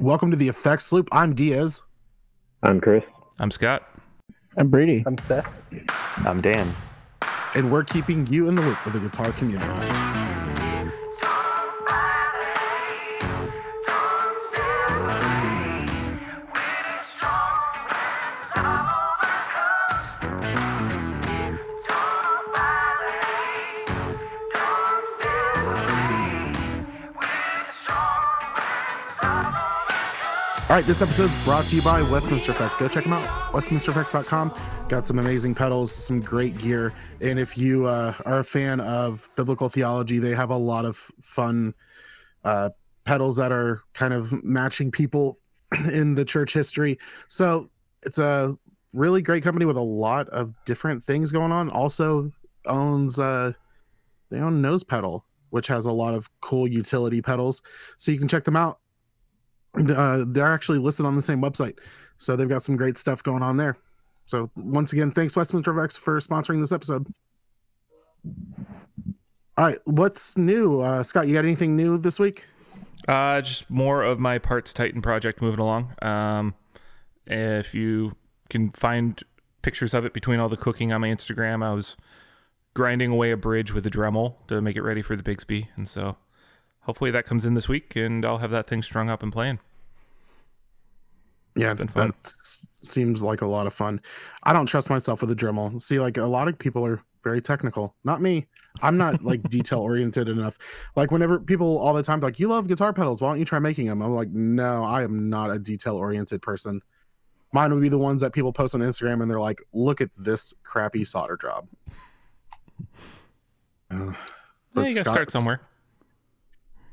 Welcome to the Effects Loop. I'm Diaz. I'm Chris. I'm Scott. I'm Brady. I'm Seth. I'm Dan. And we're keeping you in the loop with the guitar community. All right, this episode's brought to you by Westminster Effects. Go check them out, westminstereffects.com. Got some amazing pedals, some great gear. And if you uh, are a fan of biblical theology, they have a lot of fun uh, pedals that are kind of matching people in the church history. So it's a really great company with a lot of different things going on. Also owns, uh, they own Nose Pedal, which has a lot of cool utility pedals. So you can check them out uh, they're actually listed on the same website. So they've got some great stuff going on there. So once again thanks westminster effects for sponsoring this episode. All right what's new? Uh, scott you got anything new this week? Uh just more of my partscaster project moving along. Um if you can find pictures of it between all the cooking on my instagram i was grinding away a bridge with a dremel to make it ready for the Bigsby. And so hopefully that comes in this week and I'll have that thing strung up and playing. Yeah, been fun. that seems like a lot of fun. I don't trust myself with a Dremel. See, like a lot of people are very technical. Not me. I'm not like detail oriented enough. Like whenever people all the time like, you love guitar pedals, why don't you try making them? I'm like, no, I am not a detail oriented person. Mine would be the ones that people post on Instagram and they're like, look at this crappy solder job. Uh, yeah, you gotta start somewhere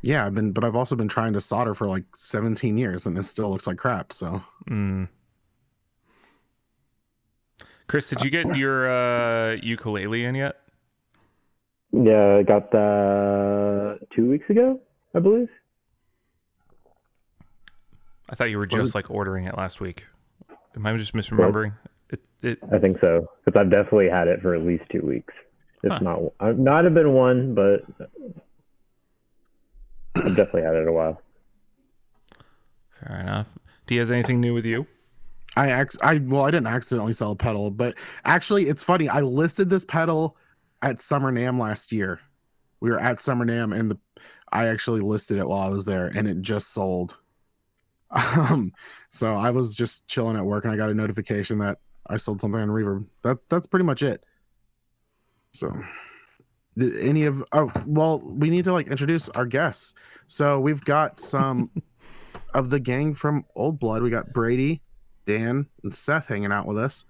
yeah, I've been, but I've also been trying to solder for like 17 years, and it still looks like crap. So, mm. Chris, did you get your uh, ukulele in yet? Yeah, I got that two weeks ago, I believe. I thought you were just like ordering it last week. Am I just misremembering? It, it... I think so because I've definitely had it for at least two weeks. It's huh. not, I've not have been one, but I've definitely had it a while. Fair enough. Do you have anything new with you? I ex- I well, I didn't accidentally sell a pedal, but actually, it's funny. I listed this pedal at Summer NAMM last year. We were at Summer NAMM, and the I actually listed it while I was there, and it just sold. Um, so I was just chilling at work, and I got a notification that I sold something on Reverb. That that's pretty much it. So did any of oh well we need to like introduce our guests. So we've got some of the gang from old blood. We got brady dan and seth hanging out with us.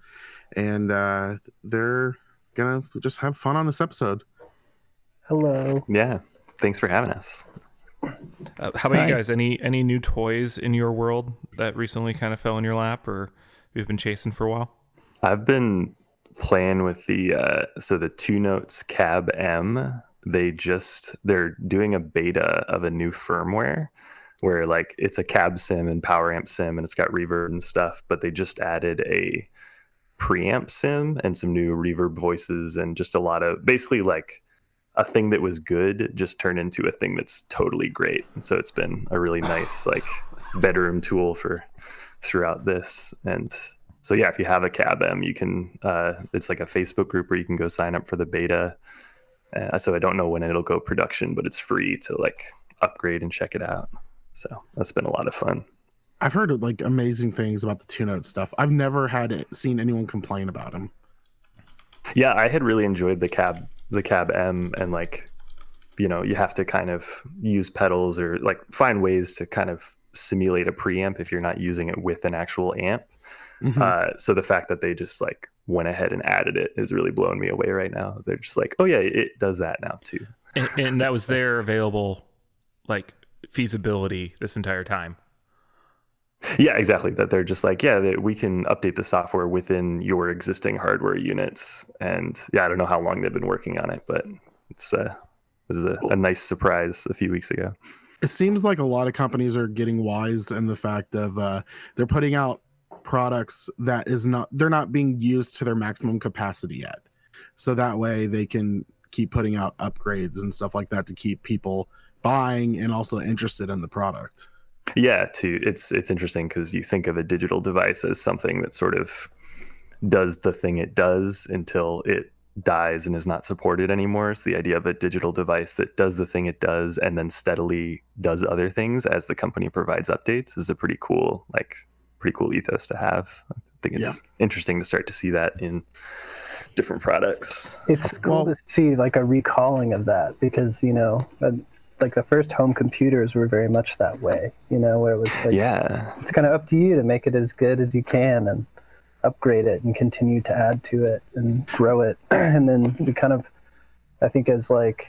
And uh they're gonna just have fun on this episode. Hello. Yeah. Thanks for having us. Uh, how about Hi. you guys? Any any new toys in your world that recently kind of fell in your lap or you've been chasing for a while? I've been playing with the uh, so the two notes cab m they just they're doing a beta of a new firmware where like it's a cab sim and power amp sim and it's got reverb and stuff but they just added a preamp sim and some new reverb voices and just a lot of basically like a thing that was good just turned into a thing that's totally great. And so it's been a really nice like bedroom tool for throughout this. And so yeah, if you have a CabM, you can. Uh, it's like a Facebook group where you can go sign up for the beta. Uh, so I don't know when it'll go production, but it's free to like upgrade and check it out. So that's been a lot of fun. I've heard like amazing things about the two note stuff. I've never had seen anyone complain about them. Yeah, I had really enjoyed the cab the cab M and like you know you have to kind of use pedals or like find ways to kind of simulate a preamp if you're not using it with an actual amp Mm-hmm. Uh, so the fact that they just like went ahead and added it is really blowing me away right now. They're just like, oh yeah, it does that now too. And, and that was their available, like feasibility this entire time. Yeah, exactly. That they're just like, yeah, we can update the software within your existing hardware units. And yeah, I don't know how long they've been working on it, but it's uh, it was a, a nice surprise a few weeks ago. It seems like a lot of companies are getting wise in the fact of uh, they're putting out products that is not they're not being used to their maximum capacity yet so that way they can keep putting out upgrades and stuff like that to keep people buying and also interested in the product Yeah, too. It's it's interesting because you think of a digital device as something that sort of does the thing it does until it dies and is not supported anymore. So the idea of a digital device that does the thing it does and then steadily does other things as the company provides updates is a pretty cool, like pretty cool ethos to have. I think it's Yeah. interesting to start to see that in different products. It's cool Well- to see like a recalling of that because you know, uh, like the first home computers were very much that way. You know, where it was like Yeah. it's kind of up to you to make it as good as you can and upgrade it and continue to add to it and grow it and then we kind of i think as like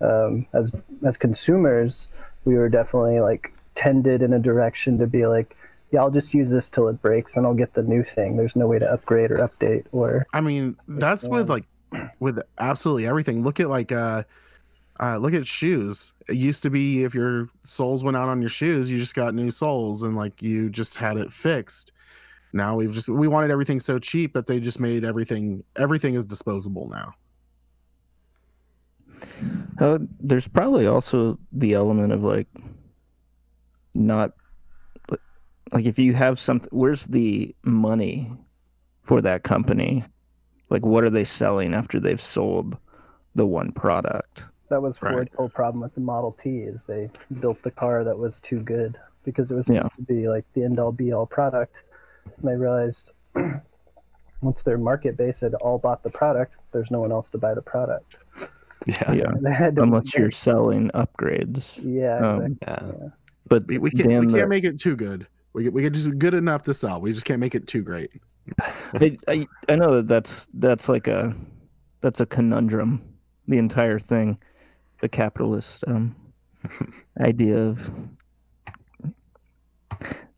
um, as as consumers we were definitely like tended in a direction to be like yeah i'll just use this till it breaks and i'll get the new thing there's no way to upgrade or update or I mean, that's with like with absolutely everything. Look at like uh uh look at shoes. It used to be if your soles went out on your shoes, you just got new soles and like you just had it fixed. Now we've just we wanted everything so cheap that they just made everything everything is disposable now. Uh, there's probably also the element of like not like- like if you have something where's the money for that company like what are they selling after they've sold the one product that was Right. ford's whole problem with the model t is they built the car that was too good because it was supposed Yeah. to be like the end all be all product and they realized once their market base had all bought the product there's no one else to buy the product Yeah. yeah They unless you're selling upgrades yeah um. Yeah. but We, we can't Dan, we can't make it too good. We we get just good enough to sell. We just can't make it too great. I, I I know that that's that's like a that's a conundrum. The entire thing, the capitalist um, idea of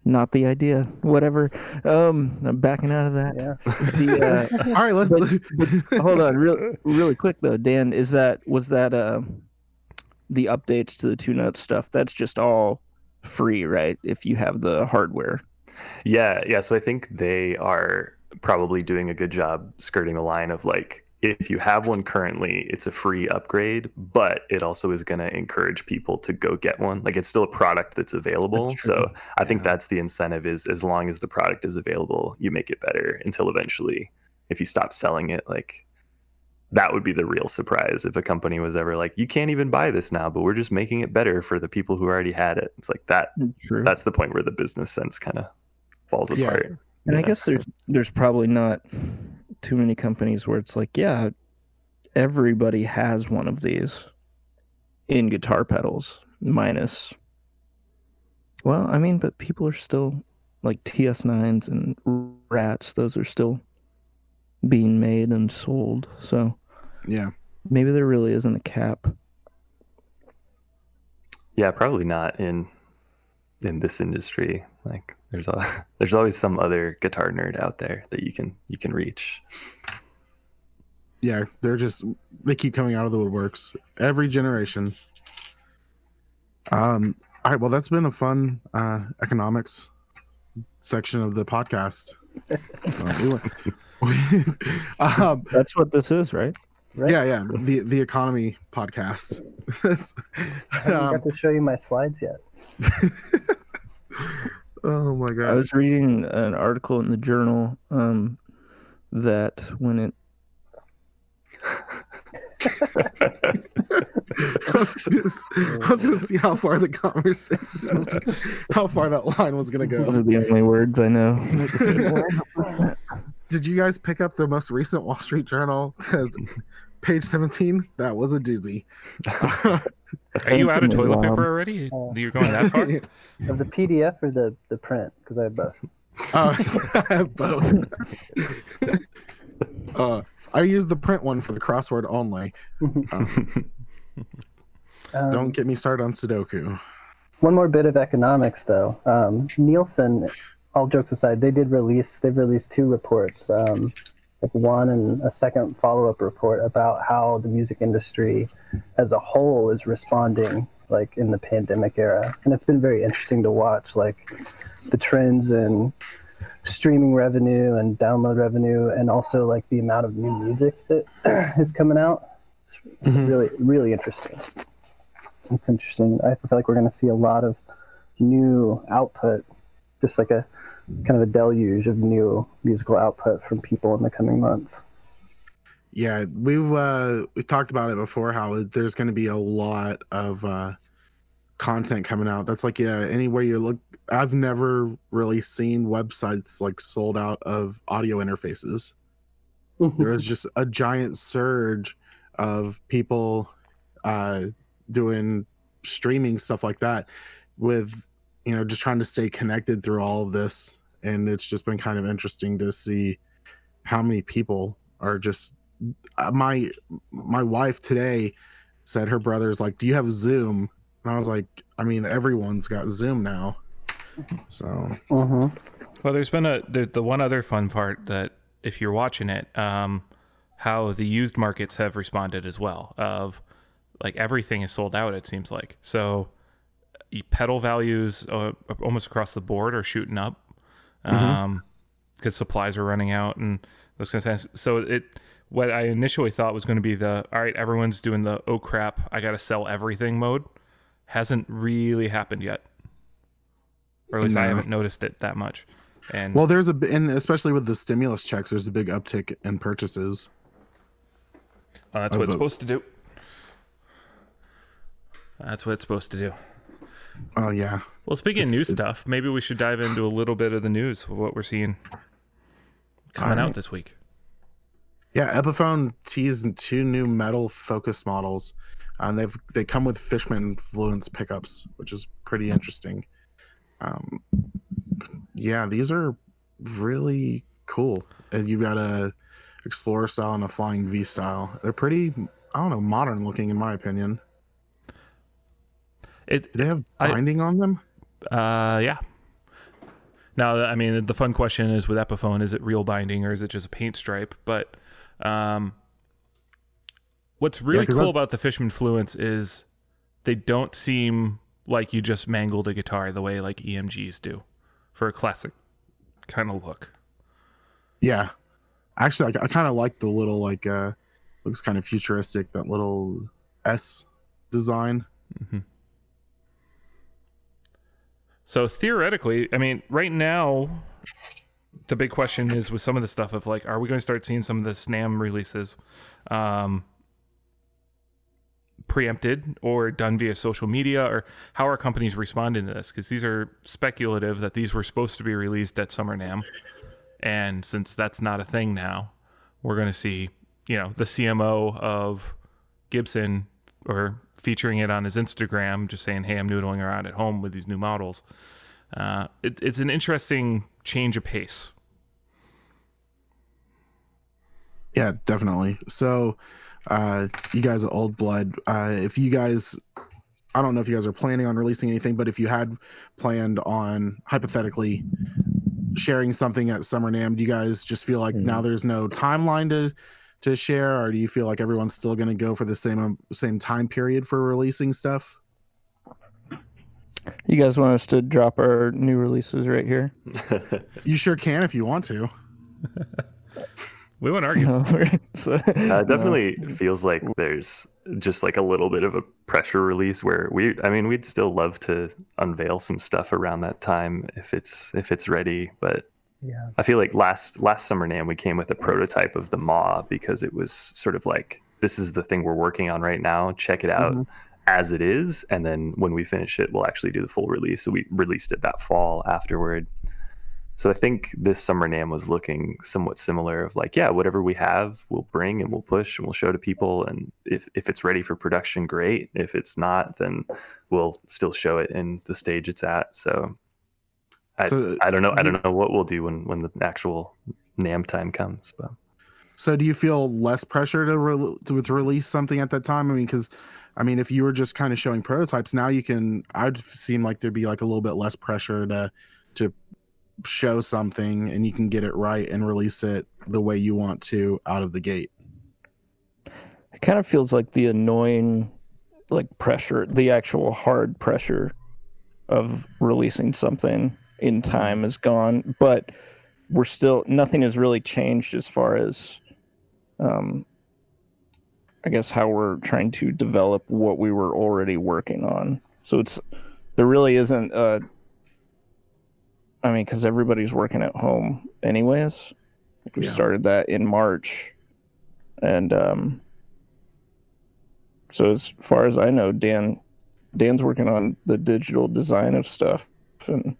not the idea, whatever. Um, I'm backing out of that. yeah The, uh, All right, let's hold on, real really quick though, Dan. Is that was that uh, the updates to the two note stuff? That's just all free, right? If you have the hardware. Yeah, yeah. So I think they are probably doing a good job skirting the line of like, if you have one currently, it's a free upgrade, but it also is going to encourage people to go get one. Like it's still a product that's available. That's so I think that's the incentive is as long as the product is available, you make it better until eventually, if you stop selling it, like that would be the real surprise if a company was ever like, you can't even buy this now, but we're just making it better for the people who already had it. It's like that. Mm, true. That's the point where the business sense kind of falls Yeah. apart. And I guess there's there's probably not too many companies where it's like, yeah, everybody has one of these in guitar pedals, minus. Well, I mean, but people are still like TS9s and Rats; those are still being made and sold. So yeah. maybe there really isn't a cap. Yeah, probably not in in this industry. Like there's a there's always some other guitar nerd out there that you can you can reach. yeah, they're just they keep coming out of the woodworks every generation. Um, all right, well, that's been a fun uh, economics section of the podcast. Uh, we went- we- um, That's what this is, right? Right yeah, yeah, the the economy podcast. i haven't um, got to show you my slides yet oh my god! I was reading an article in the journal um, that when it I was gonna see how far the conversation, how far that line was gonna go. those are the only words I know. Did you guys pick up the most recent Wall Street Journal? Because page seventeen, that was a doozy. Are you out of toilet paper already? Oh. You're going that far? of the pdf or the the print because i have both Oh, I have both. uh, I use the print one for the crossword only. Um, Um, don't get me started on Sudoku. One more bit of economics, though. Um, Nielsen, all jokes aside, they did release. They've released two reports, um, like one and a second follow-up report about how the music industry, as a whole, is responding, like in the pandemic era. And it's been very interesting to watch, like the trends in streaming revenue and download revenue, and also like the amount of new music that is coming out. It's Mhm. really, really interesting. It's interesting. I feel like we're going to see a lot of new output, just like a kind of a deluge of new musical output from people in the coming months. Yeah, we've uh, we've talked about it before. How there's going to be a lot of uh, content coming out. That's like yeah, anywhere you look. I've never really seen websites like sold out of audio interfaces. there is just a giant surge of people uh, doing streaming stuff like that with you know just trying to stay connected through all of this and it's just been kind of interesting to see how many people are just uh, my my wife today said her brother's like do you have zoom and i was like i mean everyone's got zoom now so Mhm. Well, there's been a the, the one other fun part that if you're watching it, um, how the used markets have responded as well. Of like everything is sold out. It seems like so. Pedal values uh, almost across the board are shooting up because supplies are running out and those kinds of things. So it what I initially thought was going to be the all right, everyone's doing the oh crap, I got to sell everything mode hasn't really happened yet, or at least I haven't noticed it that much. And well there's a and especially with the stimulus checks there's a big uptick in purchases Uh, that's what it's supposed to do. That's what it's supposed to do. Oh yeah Well, speaking of new stuff, maybe we should dive into a little bit of the news of what we're seeing coming out this week. Yeah, Epiphone teased two new metal focus models, and they've they come with Fishman Fluence pickups, which is pretty interesting. Um, yeah, these are really cool. And you've got a Explorer style and a Flying V style. They're pretty, I don't know, modern looking in my opinion. It, Do they have I- binding on them? uh, yeah. Now, I mean, the fun question is with Epiphone, is it real binding or is it just a paint stripe? But um, what's really 'cause cool about the Fishman Fluence is they don't seem like you just mangled a guitar the way like EMGs do for a classic kind of look. Yeah, actually, I, I kind of like the little like uh, looks kind of futuristic. That little S design. So theoretically, I mean, right now, the big question is with some of the stuff of like, are we going to start seeing some of the SNAM releases um, preempted or done via social media, or how are companies responding to this? Because these are speculative that these were supposed to be released at Summer NAMM, and since that's not a thing now, we're going to see, you know, the CMO of Gibson or featuring it on his Instagram, just saying, "Hey, I'm noodling around at home with these new models." Uh, it, it's an interesting change of pace. Yeah, definitely. So, uh, you guys are old blood. Uh, if you guys, I don't know if you guys are planning on releasing anything, but if you had planned on hypothetically sharing something at Summer NAMM, do you guys just feel like now there's no timeline to to share, or do you feel like everyone's still going to go for the same um, same time period for releasing stuff? You guys want us to drop our new releases right here? You sure can if you want to. We won't argue. No, so- Uh, it definitely feels like there's just like a little bit of a pressure release where we I mean we'd still love to unveil some stuff around that time if it's if it's ready but Yeah. I feel like last last summer NAMM we came with a prototype of the Maw because it was sort of like this is the thing we're working on right now check it out mm-hmm. as it is and then when we finish it we'll actually do the full release so we released it that fall afterward so I think this summer NAMM was looking somewhat similar of like, yeah, whatever we have, we'll bring and we'll push and we'll show to people. And if, if it's ready for production, great. If it's not, then we'll still show it in the stage it's at. So I, So, I don't know. I don't know what we'll do when, when the actual NAMM time comes, but So do you feel less pressure to, re- to to release something at that time? I mean, because I mean, if you were just kind of showing prototypes, now you can. I'd seem like there'd be like a little bit less pressure to to show something, and you can get it right and release it the way you want to out of the gate. it kind of feels like the annoying like pressure the actual hard pressure of releasing something in time is gone but we're still nothing has really changed as far as um i guess how we're trying to develop what we were already working on so it's there really isn't a. I mean, because everybody's working at home anyways. Like, we Yeah. started that in March, and um. So as far as I know, Dan, Dan's working on the digital design of stuff, and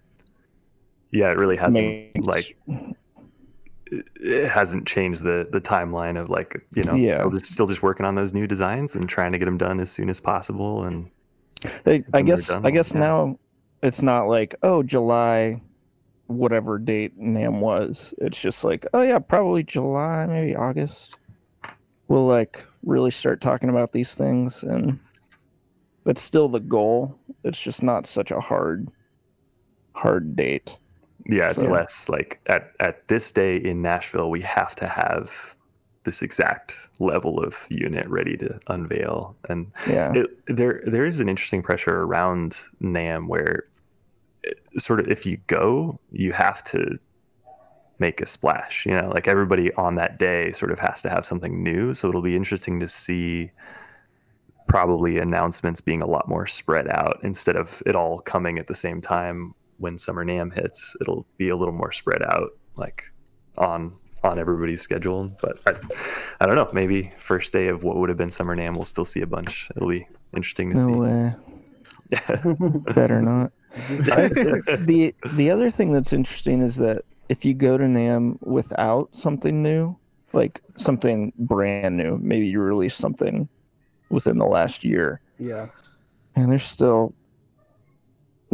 Yeah, it really hasn't makes- like it- hasn't changed the the timeline of like you know Yeah. still just still just working on those new designs and trying to get them done as soon as possible and They, I guess done, I guess yeah. now it's not like oh July, whatever date NAMM was. It's just like oh yeah, probably July, maybe August. We'll like really start talking about these things, and that's still the goal. It's just not such a hard, hard date. Yeah it's So- less like at at this day in Nashville we have to have this exact level of unit ready to unveil and Yeah, it, there there is an interesting pressure around NAMM where it, sort of if you go, you have to make a splash. You know, like everybody on that day sort of has to have something new. So it'll be interesting to see probably announcements being a lot more spread out instead of it all coming at the same time when summer NAMM hits. It'll be a little more spread out, like on on everybody's schedule. But I, I don't know. Maybe first day of what would have been summer NAMM, we'll still see a bunch. It'll be interesting to no see. way. Better not. the the other thing that's interesting is that if you go to NAMM without something new, like something brand new, maybe you release something within the last year, Yeah. and there's still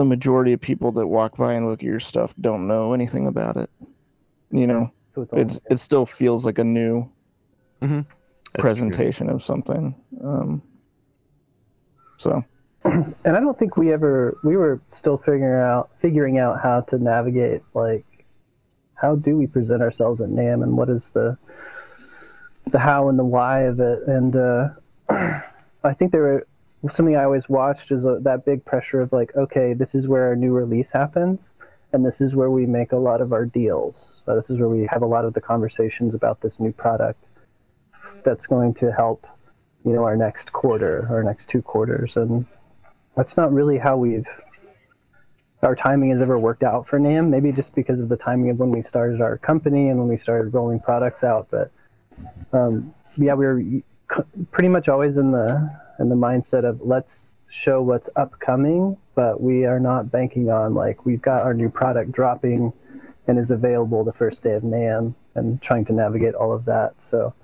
the majority of people that walk by and look at your stuff don't know anything about it. You know, So it's, it's it still feels like a new That's true. presentation of something. Um, so and I don't think we ever we were still figuring out figuring out how to navigate like how do we present ourselves at NAMM and what is the the how and the why of it and uh, I think there were something I always watched is uh that big pressure of like okay this is where our new release happens and this is where we make a lot of our deals so this is where we have a lot of the conversations about this new product that's going to help you know our next quarter our next two quarters and that's not really how we've our timing has ever worked out for NAMM. Maybe just because of the timing of when we started our company and when we started rolling products out. But um, yeah, we were pretty much always in the in the mindset of let's show what's upcoming, but we are not banking on like we've got our new product dropping and is available the first day of NAMM and trying to navigate all of that. So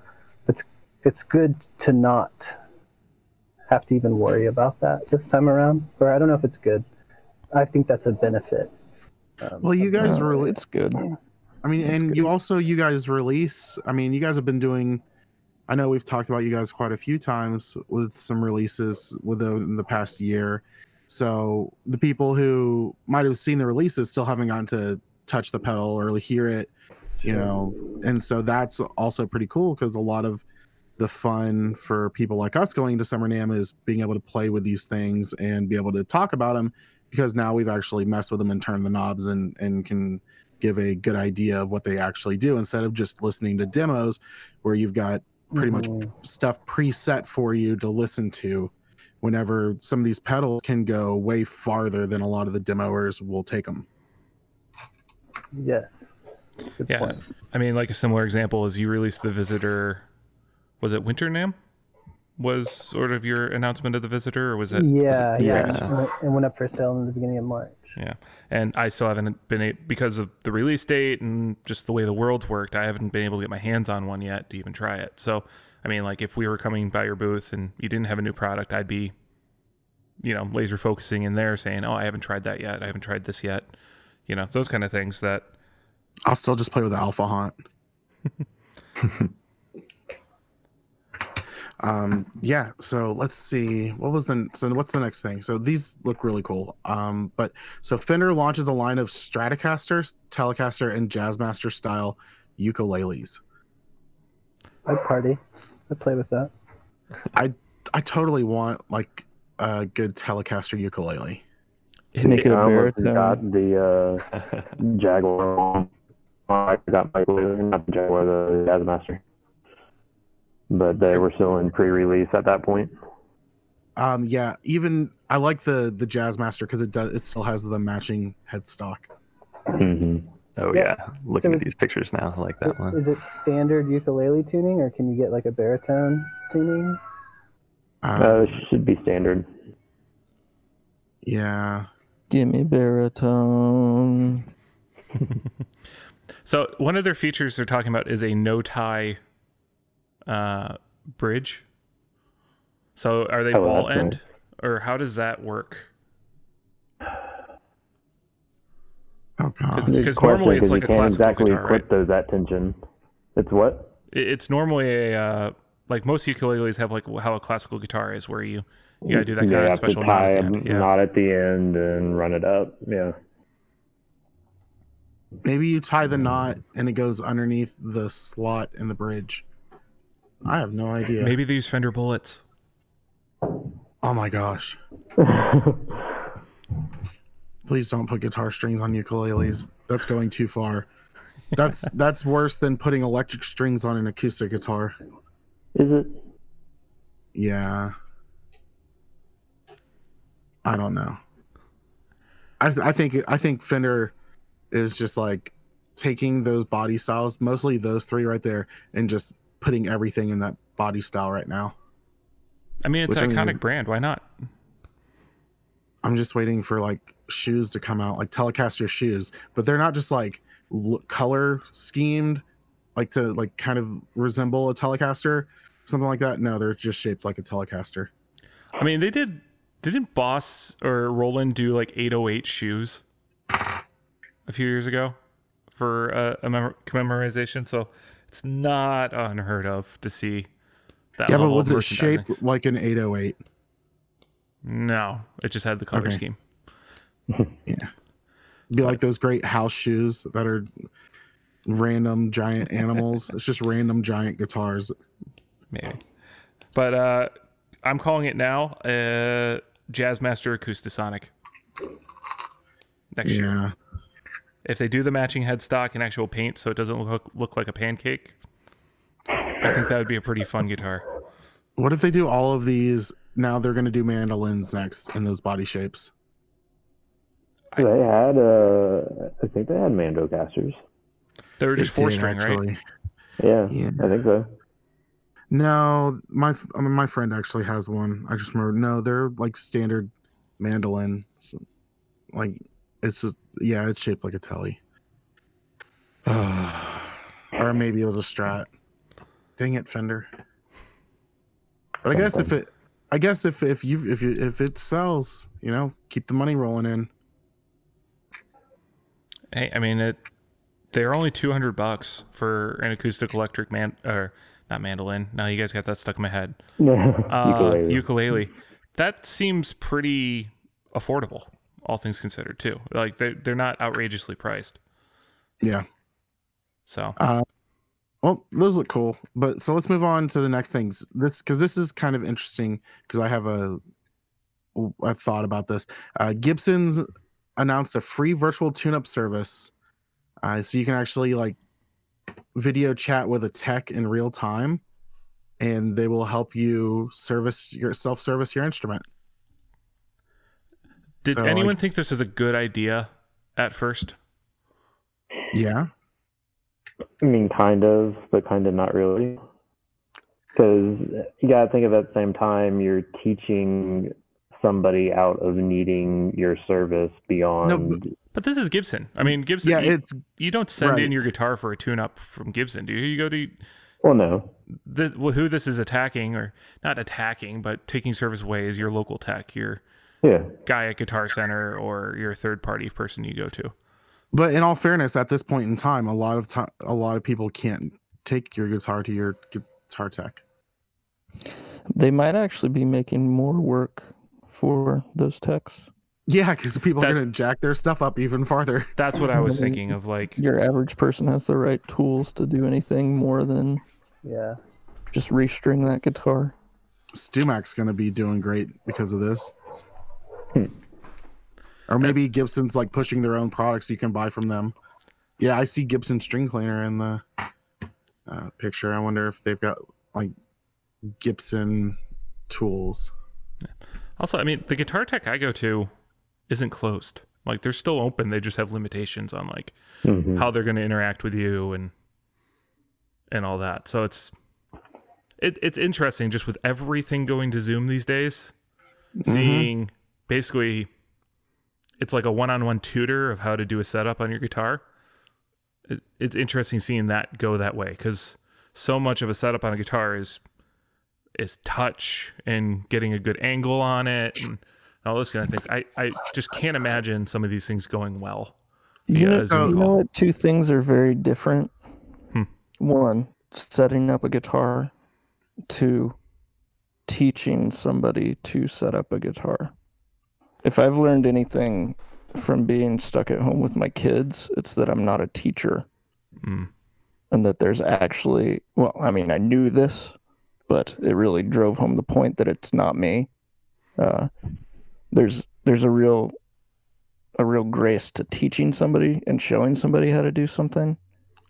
it's it's good to not have to even worry about that this time around. Or I don't know if it's good. I think that's a benefit. Um, Well, you guys really, it's good. I mean, That's and good. you also you guys release. I mean, you guys have been doing. I know we've talked about you guys quite a few times with some releases within the past year. So the people who might have seen the releases still haven't gotten to touch the pedal or hear it, you know. And so that's also pretty cool because a lot of the fun for people like us going to Summer NAMM is being able to play with these things and be able to talk about them because now we've actually messed with them and turned the knobs and and can give a good idea of what they actually do instead of just listening to demos where you've got pretty much Mhm. stuff preset for you to listen to whenever some of these pedals can go way farther than a lot of the demoers will take them Yes. Good Yeah. point. I mean, like a similar example is you released the Visitor. Was it Winter NAMM? Was sort of your announcement of the Visitor, or was it? was it Yeah, yeah. It went- up for sale in the beginning of March. Yeah, and I still haven't been a- because of the release date and just the way the world's worked. I haven't been able to get my hands on one yet to even try it. So, I mean, like if we were coming by your booth and you didn't have a new product, I'd be, you know, laser focusing in there, saying, "Oh, I haven't tried that yet. I haven't tried this yet." You know, those kind of things that i'll still just play with the alpha haunt um yeah so let's see what was the so what's the next thing so these look really cool um but so fender launches a line of stratocasters telecaster and jazzmaster style ukuleles I'd party. I'd play with that. i I totally want like a good telecaster ukulele Make it a I almost baritone. got the uh, Jaguar. I got my not the Jaguar, the Jazzmaster. But they were still in pre-release at that point. Um, yeah, even I like the the Jazzmaster because it does it still has the matching headstock. hmm Oh Yes. yeah, looking So at is- these pictures now, I like that one. Is it standard ukulele tuning, or can you get like a baritone tuning? Um, Uh, it should be standard. yeah, Give me baritone. So one of their features they're talking about is a no tie uh, bridge. So are they Oh, ball end, nice. or how does that work? oh god, Because Good normally question, it's 'cause like you a can't classical exactly guitar, right? those at tension. It's what? It- It's normally a uh, like most ukuleles have like how a classical guitar is, where you you gotta do that you kind of special to knot tie at a the end. Yeah. knot at the end and run it up. Yeah. maybe you tie the knot and it goes underneath the slot in the bridge. I have no idea. Maybe they use Fender bullets. Oh my gosh! Please don't put guitar strings on ukuleles. That's going too far. That's that's worse than putting electric strings on an acoustic guitar. Is it? Yeah. I don't know. I th- I think I think Fender is just like taking those body styles, mostly those three right there, and just putting everything in that body style right now. I mean, it's Which I mean- iconic brand. Why not? I'm just waiting for like shoes to come out, like Telecaster shoes, but they're not just like l- color schemed, like to like kind of resemble a Telecaster, something like that. No, they're just shaped like a Telecaster. I mean, they did. Didn't Boss or Roland do like 808 shoes a few years ago for a, a mem- commemorization? So it's not unheard of to see that. yeah, but was it shaped like an 808? No, it just had the color Okay. scheme. Yeah, be like those great house shoes that are random giant animals. it's just random giant guitars. maybe. But uh, I'm calling it now. Uh, Jazzmaster Acoustasonic. Next year, Yeah. If they do the matching headstock and actual paint, so it doesn't look look like a pancake, I think that would be a pretty fun guitar. What if they do all of these? Now they're going to do mandolins next in those body shapes. They had, uh, I think they had Mandocasters. They were They just four did, string, right? Yeah, Yeah. I think so. No, my I mean, my friend actually has one. I just remember. No, they're like standard mandolin. So, like it's just yeah, it's shaped like a telly. or maybe it was a Strat. Dang it, Fender. But I guess if it, I guess if if you if you if it sells, you know, keep the money rolling in. Hey, I mean it. They're only two hundred bucks for an acoustic electric man or not mandolin. No, you guys got that stuck in my head. Uh, Ukulele. ukulele. That seems pretty affordable, all things considered, too. Like they they're not outrageously priced. Yeah. So Uh, well, those look cool. But so let's move on to the next things. This because this is kind of interesting because I have a a thought about this. Uh, Gibson's announced a free virtual tune-up service, uh, so you can actually like video chat with a tech in real time, and they will help you service your self-service your instrument. Did so, anyone like- think this is a good idea at first? Yeah. I mean, kind of, but kind of not really. Because you got to think of at the same time, you're teaching somebody out of needing your service beyond. But this is Gibson. I mean, Gibson. Yeah, you, it's you don't send right. in your guitar for a tune-up from Gibson, do you? You go to well, no. the, well, who this is attacking, or not attacking, but taking service away is your local tech, your Yeah. guy at Guitar Center, or your third-party person you go to. but in all fairness, at this point in time, a lot of time, a lot of people can't take your guitar to your guitar tech. They might actually be making more work for those techs. Yeah, because people That- are gonna jack their stuff up even farther. That's what I was thinking of. Like, Your average person has the right tools to do anything more than Yeah. just restring that guitar. StewMac's gonna be doing great because of this. Hmm. Or maybe Gibson's like pushing their own products you can buy from them. Yeah, I see Gibson string cleaner in the uh, picture. I wonder if they've got like Gibson tools. Also, I mean, the guitar tech I go to isn't closed. Like they're still open. They just have limitations on like Mhm. how they're going to interact with you and and all that. So it's it, it's interesting just with everything going to Zoom these days, seeing basically it's like a one-on-one tutor of how to do a setup on your guitar. It, it's interesting seeing that go that way because so much of a setup on a guitar is is touch and getting a good angle on it and all those kind of things. I, I just can't imagine some of these things going well. You know, you know what? Two things are very different. Hmm. One, setting up a guitar. Two, teaching somebody to set up a guitar. If I've learned anything from being stuck at home with my kids, it's that I'm not a teacher Mm. and that there's actually, well, I mean, I knew this, but it really drove home the point that it's not me. Uh, there's there's a real a real grace to teaching somebody and showing somebody how to do something.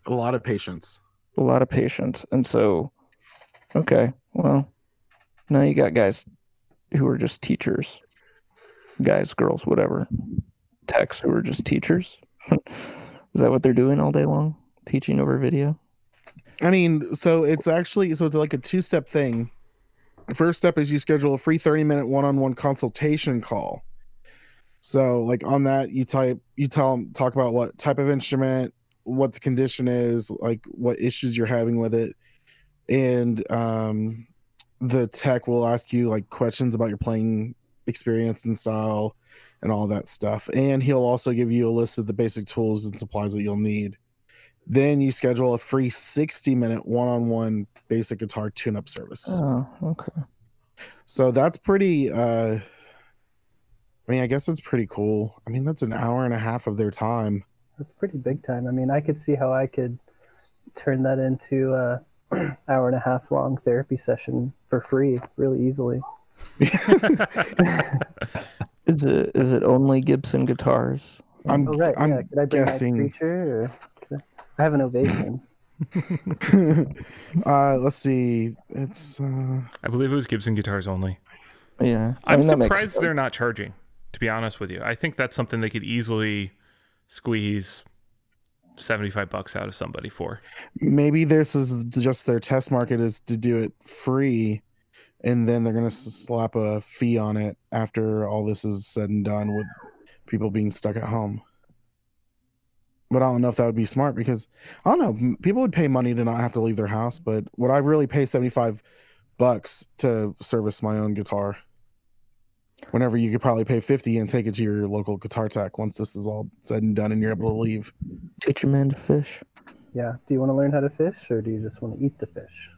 A lot of patience. A lot of patience. And so, okay, well, now you got guys who are just teachers, guys, girls, whatever, techs who are just teachers. Is that what they're doing all day long? Teaching over video? I mean, so it's actually so it's like a two step thing. The first step is you schedule a free 30 minute one on one consultation call. So like on that you type you tell them talk about what type of instrument, what the condition is, like what issues you're having with it. And um the tech will ask you like questions about your playing experience and style and all that stuff. And he'll also give you a list of the basic tools and supplies that you'll need. Then you schedule a free 60 minute one on one basic guitar tune up service. Oh, okay. So that's pretty, uh, I mean, I guess it's pretty cool. I mean, that's an hour and a half of their time. That's pretty big time. I mean, I could see how I could turn that into a hour and a half long therapy session for free really easily. Is it is it only Gibson guitars? I'm, Oh right, I'm yeah. Could I bring guessing. my preacher? I... I have an ovation. uh, let's see. It's, uh, I believe it was Gibson guitars only. Yeah, I I'm mean, surprised they're not charging. To be honest with you, I think that's something they could easily squeeze seventy-five bucks out of somebody for. maybe this is just their test market is to do it free and then they're going to slap a fee on it after all this is said and done with people being stuck at home but i don't know if that would be smart because i don't know people would pay money to not have to leave their house but would i really pay 75 bucks to service my own guitar whenever you could probably pay 50 and take it to your local guitar tech once this is all said and done and you're able to leave teach a man to fish. Yeah. Do you want to learn how to fish, or do you just want to eat the fish?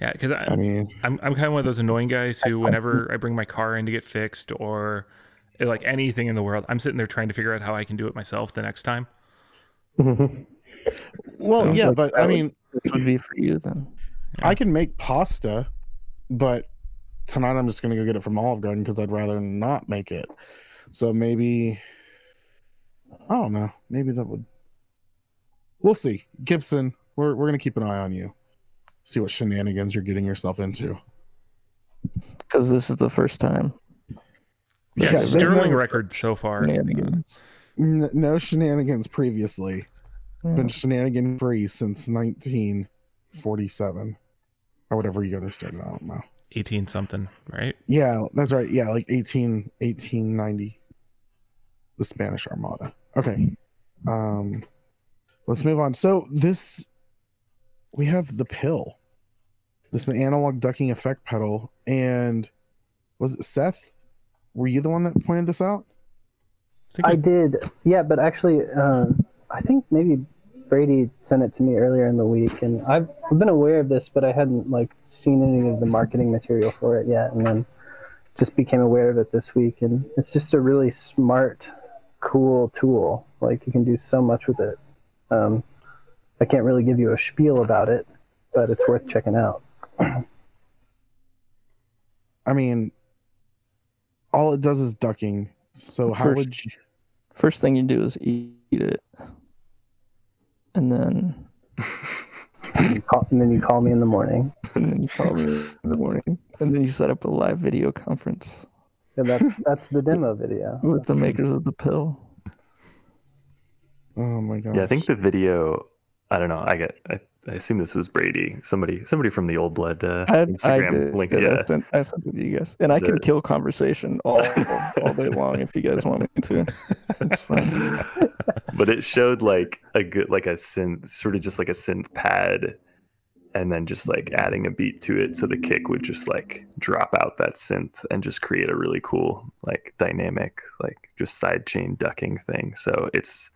Yeah, because i mean I'm I'm kind of one of those annoying guys who, whenever I bring my car in to get fixed or eh, like anything in the world, I'm sitting there trying to figure out how I can do it myself the next time. well Sounds yeah but i mean This would be for you then. I can make pasta, but tonight I'm just gonna go get it from Olive Garden because I'd rather not make it. So maybe I don't know. Maybe that would. We'll see, Gibson. We're we're gonna keep an eye on you. See what shenanigans you're getting yourself into. Because this is the first time. Yeah, Yeah, sterling never- record so far. Shenanigans. N- no shenanigans previously. Yeah. Been shenanigan free since 1947 or whatever year they started. I don't know. 18 something, right? Yeah, that's right. Yeah, like 18 1890. The Spanish Armada. Okay. Um let's move on. So this we have the pill. This is an analog ducking effect pedal and was it Seth? Were you the one that pointed this out? think it I was- did. Yeah, but actually, um, I think maybe Brady sent it to me earlier in the week, and I've, I've been aware of this, but I hadn't like seen any of the marketing material for it yet, and then just became aware of it this week, and it's just a really smart, cool tool. Like you can do so much with it. Um, I can't really give you a spiel about it, but it's worth checking out. I mean all it does is ducking. So how would you First thing you do is eat it. And then You call, and then you call me in the morning. and then you call me in the morning, and then you set up a live video conference And that's that's the demo video. with the makers of the pill. Oh my god. Yeah, I think the video. I don't know. I get. I, I assume this was Brady. Somebody. Somebody from the old blood uh, I, I did. link. I Yeah. sent, I sent it to you guys, and I can kill conversation all all day long if you guys want me to. It's fine. but it showed like a good like a synth sort of just like a synth pad and then just like adding a beat to it so the kick would just like drop out that synth and just create a really cool like dynamic like just sidechain ducking thing so it's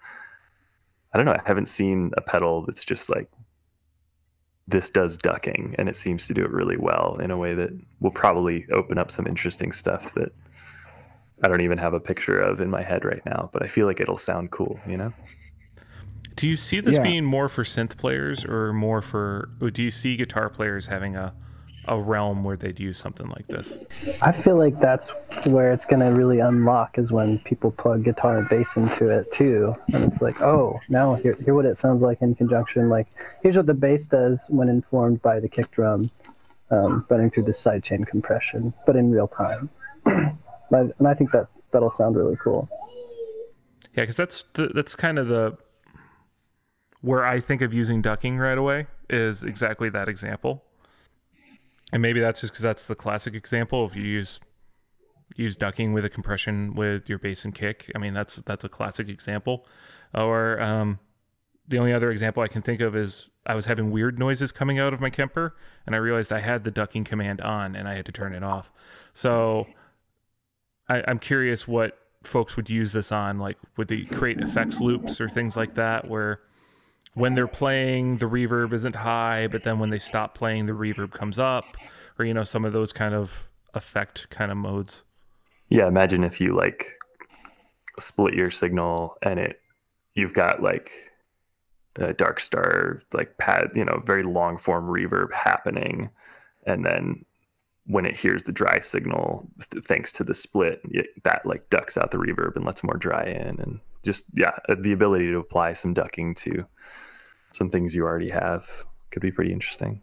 i don't know i haven't seen a pedal that's just like this does ducking and it seems to do it really well in a way that will probably open up some interesting stuff that I don't even have a picture of in my head right now, but I feel like it'll sound cool, you know? Do you see this Yeah. being more for synth players or more for? Or do you see guitar players having a a realm where they'd use something like this? I feel like that's where it's gonna really unlock is when people plug guitar and bass into it too, and it's like, oh, now hear hear what it sounds like in conjunction. Like here's what the bass does when informed by the kick drum, um, running through the sidechain compression, but in real time. And I think that that'll sound really cool. Yeah, because that's the, that's kind of the where I think of using ducking right away is exactly that example. And maybe that's just because that's the classic example. If you use use ducking with a compression with your bass and kick, I mean that's that's a classic example. Or um, the only other example I can think of is I was having weird noises coming out of my Kemper, and I realized I had the ducking command on, and I had to turn it off. So I, I'm curious what folks would use this on. Like, would they create effects loops or things like that, where when they're playing, the reverb isn't high, but then when they stop playing, the reverb comes up, or you know, some of those kind of effect kind of modes. Yeah, imagine if you like split your signal and it you've got like a dark star like pad, you know, very long form reverb happening and then when it hears the dry signal th- thanks to the split it, that like ducks out the reverb and lets more dry in and just yeah uh, the ability to apply some ducking to some things you already have could be pretty interesting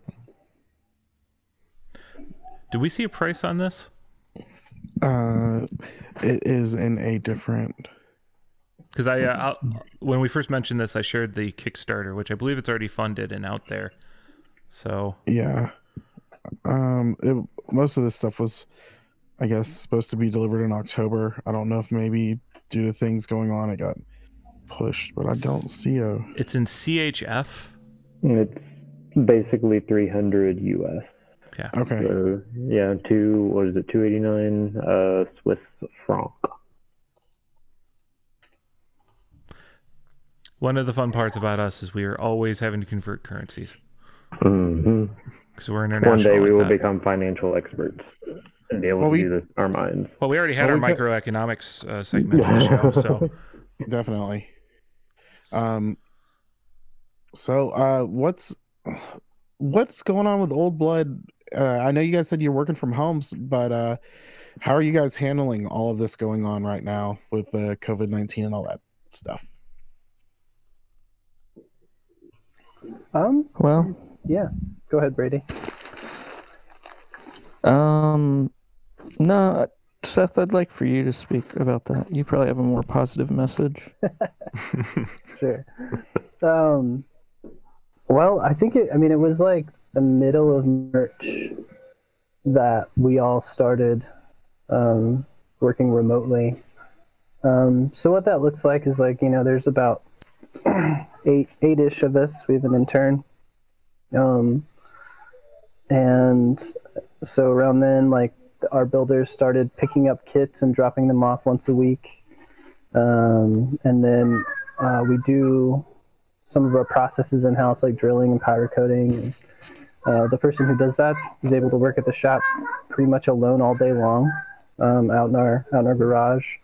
Do we see a price on this? Uh, it is in a different. Because I, uh, when we first mentioned this, I shared the Kickstarter, which I believe it's already funded and out there. So Yeah. Um, it, most of this stuff was, I guess, supposed to be delivered in October. I don't know if maybe due to things going on, it got pushed, but I don't see a. it's in CHF. It's basically 300 US. Yeah. Okay. So yeah, two what is it? 289 uh, Swiss franc. One of the fun parts about us is we are always having to convert currencies Mm-hmm. because we're international. One day we like will that. become financial experts and be able Well, to we- do this our minds. Well, we already had Well, our we got- microeconomics uh, segment of the show, so Definitely. Um. So, uh, what's what's going on with Old Blood? Uh, I know you guys said you're working from homes, but uh, how are you guys handling all of this going on right now with uh, COVID nineteen and all that stuff? Um, Well, yeah. Go ahead, Brady. um, no, Seth, I'd like for you to speak about that. You probably have a more positive message. sure. Um, well, I think it. I mean, it was like the middle of March that we all started um, working remotely. Um, so what that looks like is like you know, there's about eight eight-ish of us. We have an intern, um, and so around then, like our builders started picking up kits and dropping them off once a week. Um, and then uh, we do some of our processes in house, like drilling and powder coating. And, uh, the person who does that is able to work at the shop pretty much alone all day long, um, out in our out in our garage.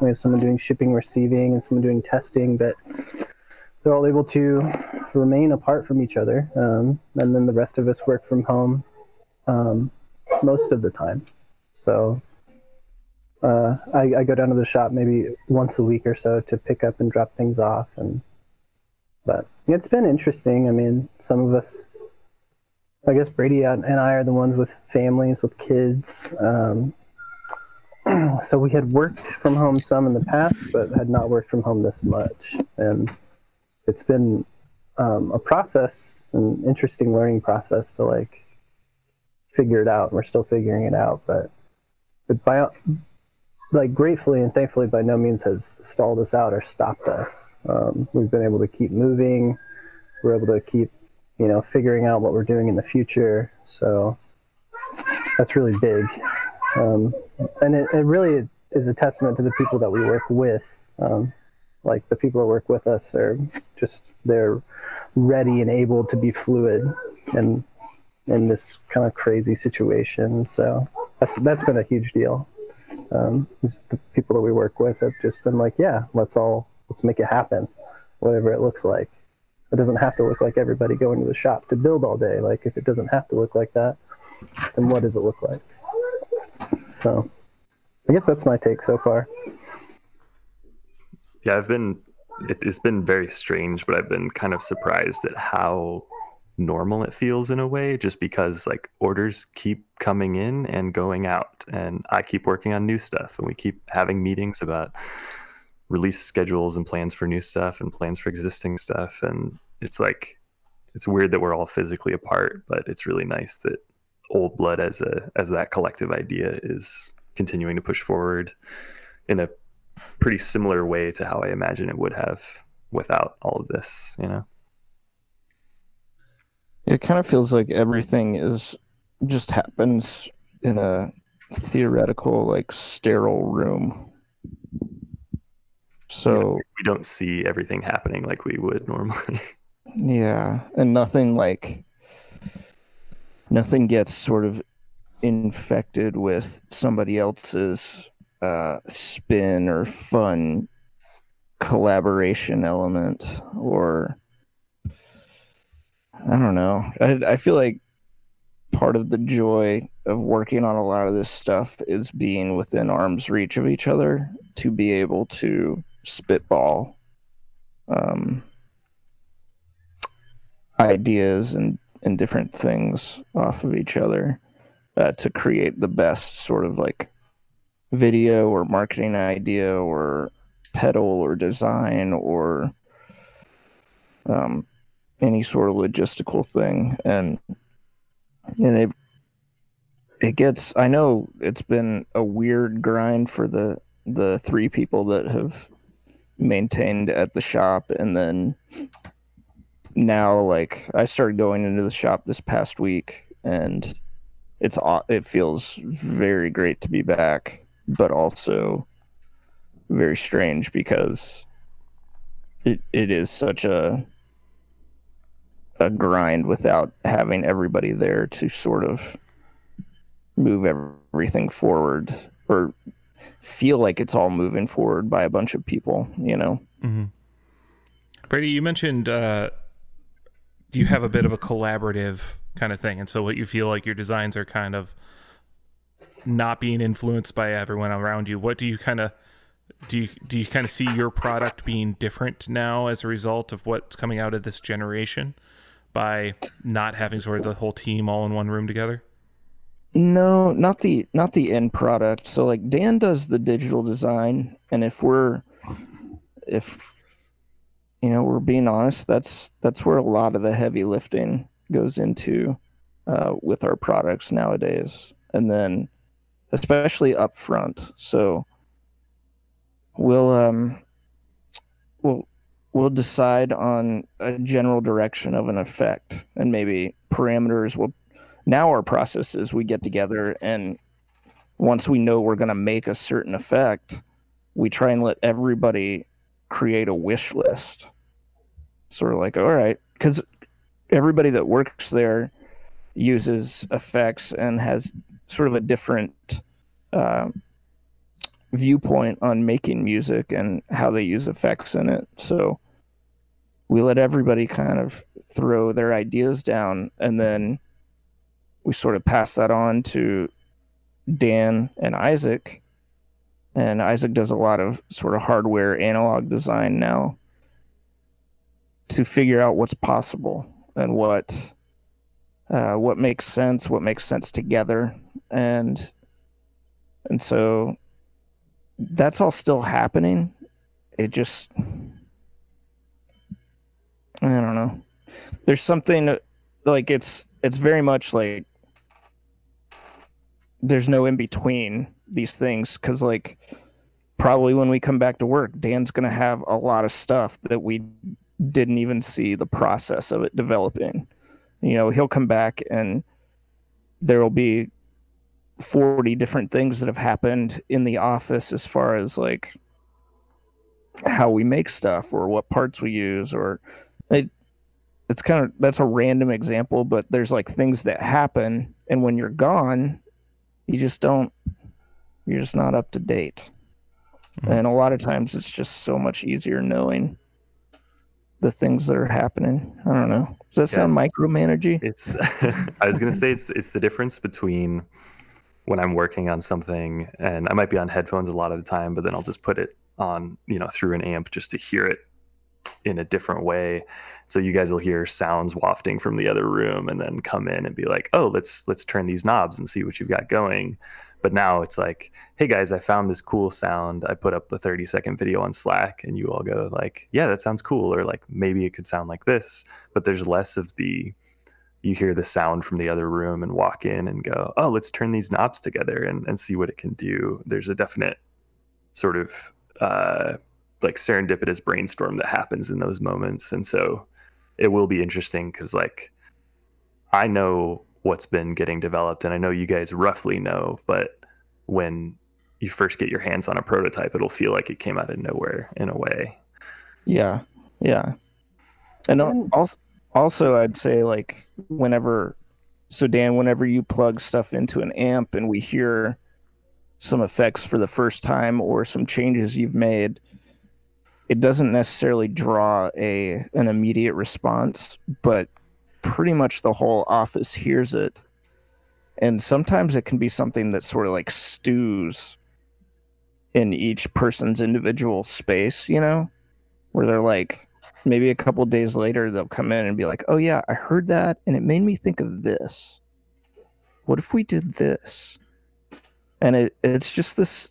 We have someone doing shipping, receiving, and someone doing testing, but they're all able to remain apart from each other. Um, and then the rest of us work from home um, most of the time. So uh, I, I go down to the shop maybe once a week or so to pick up and drop things off, and but it's been interesting. I mean, some of us I guess Brady and I are the ones with families with kids. Um, so we had worked from home some in the past, but had not worked from home this much, and it's been um, a process, an interesting learning process to like figure it out. We're still figuring it out, but but by like gratefully and thankfully by no means has stalled us out or stopped us. Um, we've been able to keep moving. We're able to keep, you know, figuring out what we're doing in the future. So that's really big. Um, and it, it, really is a testament to the people that we work with. Um, like the people that work with us are just, they're ready and able to be fluid and in this kind of crazy situation. So that's, that's been a huge deal um, the people that we work with have just been like, yeah, let's all let's make it happen, whatever it looks like. It doesn't have to look like everybody going to the shop to build all day. Like if it doesn't have to look like that, then what does it look like? So, I guess that's my take so far. Yeah, I've been. It, it's been very strange, but I've been kind of surprised at how normal it feels in a way just because like orders keep coming in and going out and i keep working on new stuff and we keep having meetings about release schedules and plans for new stuff and plans for existing stuff and it's like it's weird that we're all physically apart but it's really nice that old blood as a as that collective idea is continuing to push forward in a pretty similar way to how i imagine it would have without all of this you know it kind of feels like everything is just happens in a theoretical, like sterile room. So we don't see everything happening like we would normally. Yeah, and nothing like nothing gets sort of infected with somebody else's uh, spin or fun collaboration element or I don't know. I I feel like part of the joy of working on a lot of this stuff is being within arm's reach of each other to be able to spitball um, ideas and and different things off of each other uh, to create the best sort of like video or marketing idea or pedal or design or um, any sort of logistical thing. And and it it gets i know it's been a weird grind for the the three people that have maintained at the shop. And then now like i started going into the shop this past week and it's it feels very great to be back but also very strange because it, it is such a a grind without having everybody there to sort of move everything forward or feel like it's all moving forward by a bunch of people, you know? Mm-hmm. Brady, you mentioned uh, you have a bit of a collaborative kind of thing. And so what you feel like your designs are kind of not being influenced by everyone around you. What do you kind of do you do you kind of see your product being different now as a result of what's coming out of this generation? By not having sort of the whole team all in one room together? No, not the not the end product. So like Dan does the digital design, and if we're if you know we're being honest, that's that's where a lot of the heavy lifting goes into uh, with our products nowadays, and then especially up front. So we'll um we'll we'll decide on a general direction of an effect and maybe parameters will now our process is we get together and once we know we're going to make a certain effect we try and let everybody create a wish list. Sort of like all right because everybody that works there uses effects and has sort of a different uh, viewpoint on making music and how they use effects in it. So we let everybody kind of throw their ideas down and then we sort of pass that on to Dan and Isaac. And Isaac does a lot of sort of hardware analog design now to figure out what's possible and what uh, what makes sense, what makes sense together, and and so that's all still happening. It just I don't know. There's something like it's it's very much like there's no in between these things because like probably when we come back to work dan's to have a lot of stuff that we didn't even see the process of it developing you know he'll come back and there will be 40 different things that have happened in the office as far as like how we make stuff or what parts we use or it, it's kind of that's a random example but there's like things that happen and when you're gone you just don't you're just not up to date. Mm-hmm. and a lot of times it's just so much easier knowing the things that are happening. I don't know. Does that sound micromanaging It's I was gonna say it's it's the difference between when I'm working on something and I might be on headphones a lot of the time, but then I'll just put it on, you know, through an amp just to hear it in a different way. So you guys will hear sounds wafting from the other room and then come in and be like, "Oh, let's let's turn these knobs and see what you've got going." But now it's like, "Hey guys, I found this cool sound. I put up a 30 second video on Slack and you all go like, "Yeah, that sounds cool." Or like, "Maybe it could sound like this." But there's less of the you hear the sound from the other room and walk in and go, oh, let's turn these knobs together and, and see what it can do. There's a definite sort of uh, like serendipitous brainstorm that happens in those moments. And so it will be interesting because, like, I know what's been getting developed and I know you guys roughly know, but when you first get your hands on a prototype, it'll feel like it came out of nowhere in a way. Yeah, yeah. And And- also, also, I'd say like whenever, so Dan, whenever you plug stuff into an amp and we hear some effects for the first time or some changes you've made, it doesn't necessarily draw a an immediate response, but pretty much the whole office hears it. And sometimes it can be something that sort of like stews in each person's individual space, you know, where they're like, maybe a couple days later they'll come in and be like, "Oh yeah, I heard that and it made me think of this. What if we did this?" And it it's just this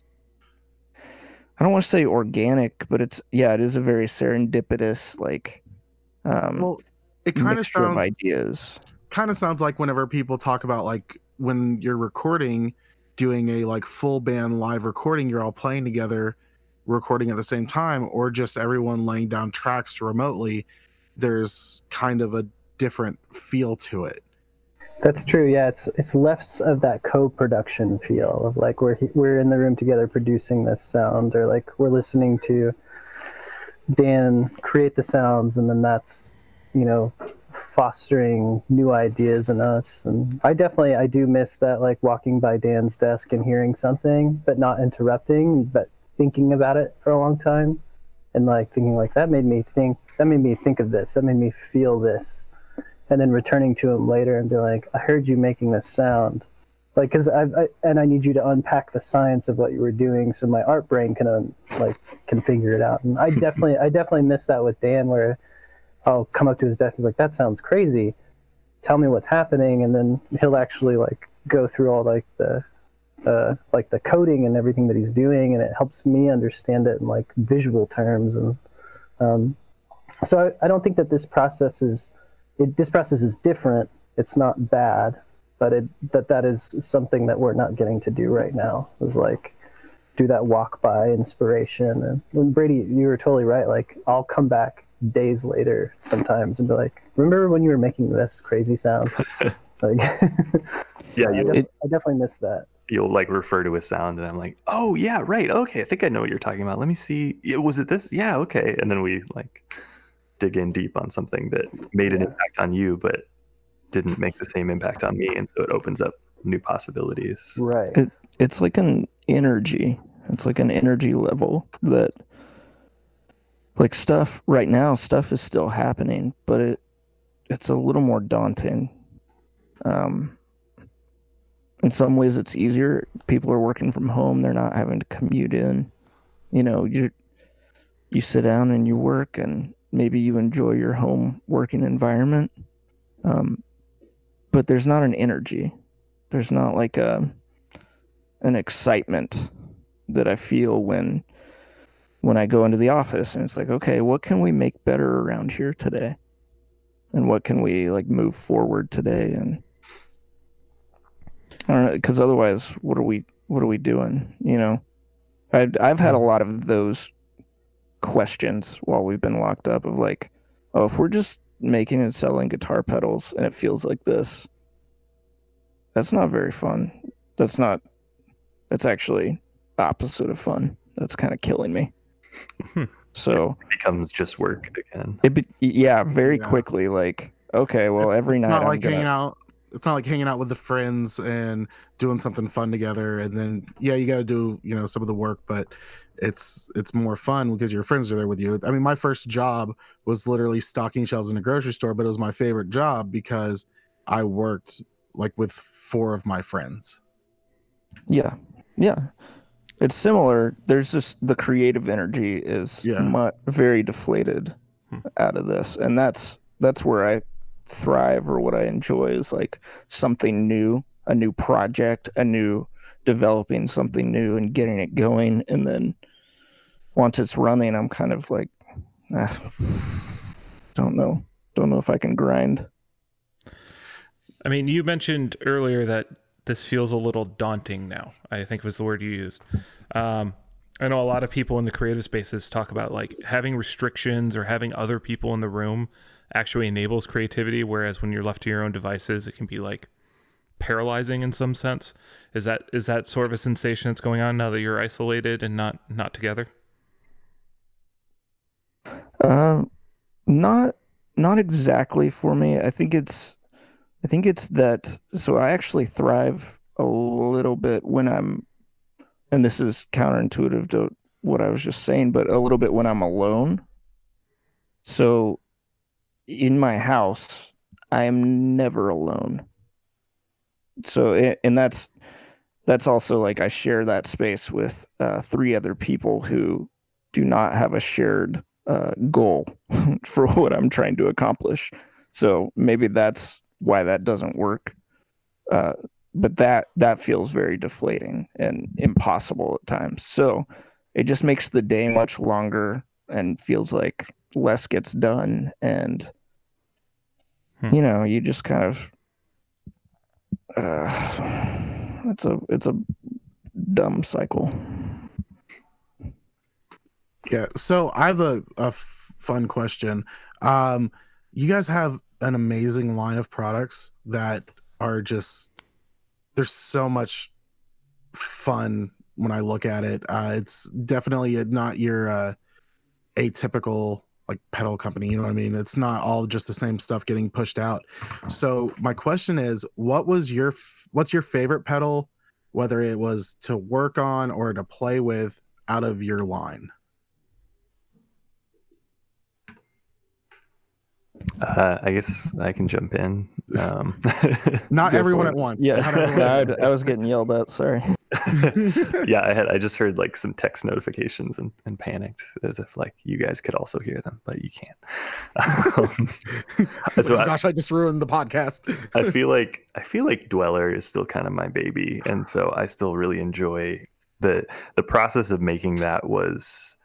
I don't want to say organic, but it's yeah, it is a very serendipitous like um Well, it kind of sounds ideas. kind of sounds like whenever people talk about like when you're recording, doing a like full band live recording, you're all playing together, recording at the same time, or just everyone laying down tracks remotely. There's kind of a different feel to it. That's true. Yeah, it's it's less of that co-production feel of like we're we're in the room together producing this sound, or like we're listening to Dan create the sounds, and then that's you know fostering new ideas in us. And I definitely I do miss that like walking by Dan's desk and hearing something, but not interrupting, but thinking about it for a long time, and like thinking like that made me think that made me think of this, that made me feel this and then returning to him later and be like, I heard you making this sound. Like, cause I, and I need you to unpack the science of what you were doing, so my art brain can um, like can figure it out. And I definitely, I definitely miss that with Dan, where I'll come up to his desk, he's like, "That sounds crazy. Tell me what's happening," and then he'll actually like go through all like the, uh, like the coding and everything that he's doing, and it helps me understand it in like visual terms. And um, so I, I don't think that this process is it, this process is different. It's not bad, but it that that is something that we're not getting to do right now. Is like do that walk by inspiration. And, and Brady, you were totally right. Like I'll come back days later sometimes and be like, "Remember when you were making this crazy sound?" like, Yeah, I, def- I definitely miss that. You'll like refer to a sound and I'm like, oh yeah, right, okay, I think I know what you're talking about. Let me see. Yeah, was it this? Yeah, okay. And then we like dig in deep on something that made an impact on you, but didn't make the same impact on me, and so it opens up new possibilities. Right. It- it's like an energy it's like an energy level that like stuff right now stuff is still happening but it it's a little more daunting um in some ways it's easier people are working from home they're not having to commute in you know you you sit down and you work and maybe you enjoy your home working environment um but there's not an energy. There's not like a an excitement that I feel when when I go into the office and it's like, okay, what can we make better around here today? And what can we like move forward today? And I don't know, because otherwise, what are we what are we doing? You know, I've I've had a lot of those questions while we've been locked up of like, oh, if we're just making and selling guitar pedals and it feels like this, that's not very fun. That's not. That's actually opposite of fun. That's kind of killing me. Hmm. So It becomes just work again. it be, yeah, very Yeah. quickly. Like okay, well, It's- every it's night not I'm like gonna. hanging out it's not like hanging out with the friends and doing something fun together and then yeah you got to do you know some of the work but it's it's more fun because your friends are there with you i mean my first job was literally stocking shelves in a grocery store but it was my favorite job because i worked like with four of my friends Yeah, yeah. It's similar. There's just the creative energy is Yeah. mu- very deflated Hmm. out of this, and that's that's where I thrive or what I enjoy is like something new, a new project, a new developing something new and getting it going, and then once it's running, I'm kind of like, ah, don't know, don't know if I can grind. I mean, you mentioned earlier that this feels a little daunting now. I think was the word you used. Um, I know a lot of people in the creative spaces talk about like having restrictions or having other people in the room actually enables creativity, whereas when you're left to your own devices, it can be like paralyzing in some sense. Is that is that sort of a sensation that's going on now that you're isolated and not not together? Um, not not exactly for me. I think it's I think it's that so I actually thrive a little bit when I'm and this is counterintuitive to what I was just saying, but a little bit when I'm alone. So in my house, I am never alone. So and that's that's also like I share that space with uh, three other people who do not have a shared uh, goal for what I'm trying to accomplish. So maybe that's why that doesn't work. Uh, but that that feels very deflating and impossible at times. So it just makes the day much longer and feels like less gets done and Hmm. you know you just kind of uh, it's a it's a dumb cycle. Yeah. So I have a, a f- fun question. Um, you guys have an amazing line of products that are just there's so much fun when I look at it. Uh, it's definitely not your uh, atypical like pedal company. You know what I mean? It's not all just the same stuff getting pushed out. So my question is, what was your what's your favorite pedal, whether it was to work on or to play with out of your line? Uh, I guess I can jump in. Um, Not everyone at once. Yeah, Not I, I was getting yelled at. Sorry. yeah, I had I just heard like some text notifications and, and panicked as if like you guys could also hear them, but you can't. Um, so oh I- gosh, I just ruined the podcast. I feel like I feel like Dweller is still kind of my baby, and so I still really enjoy the the process of making that was.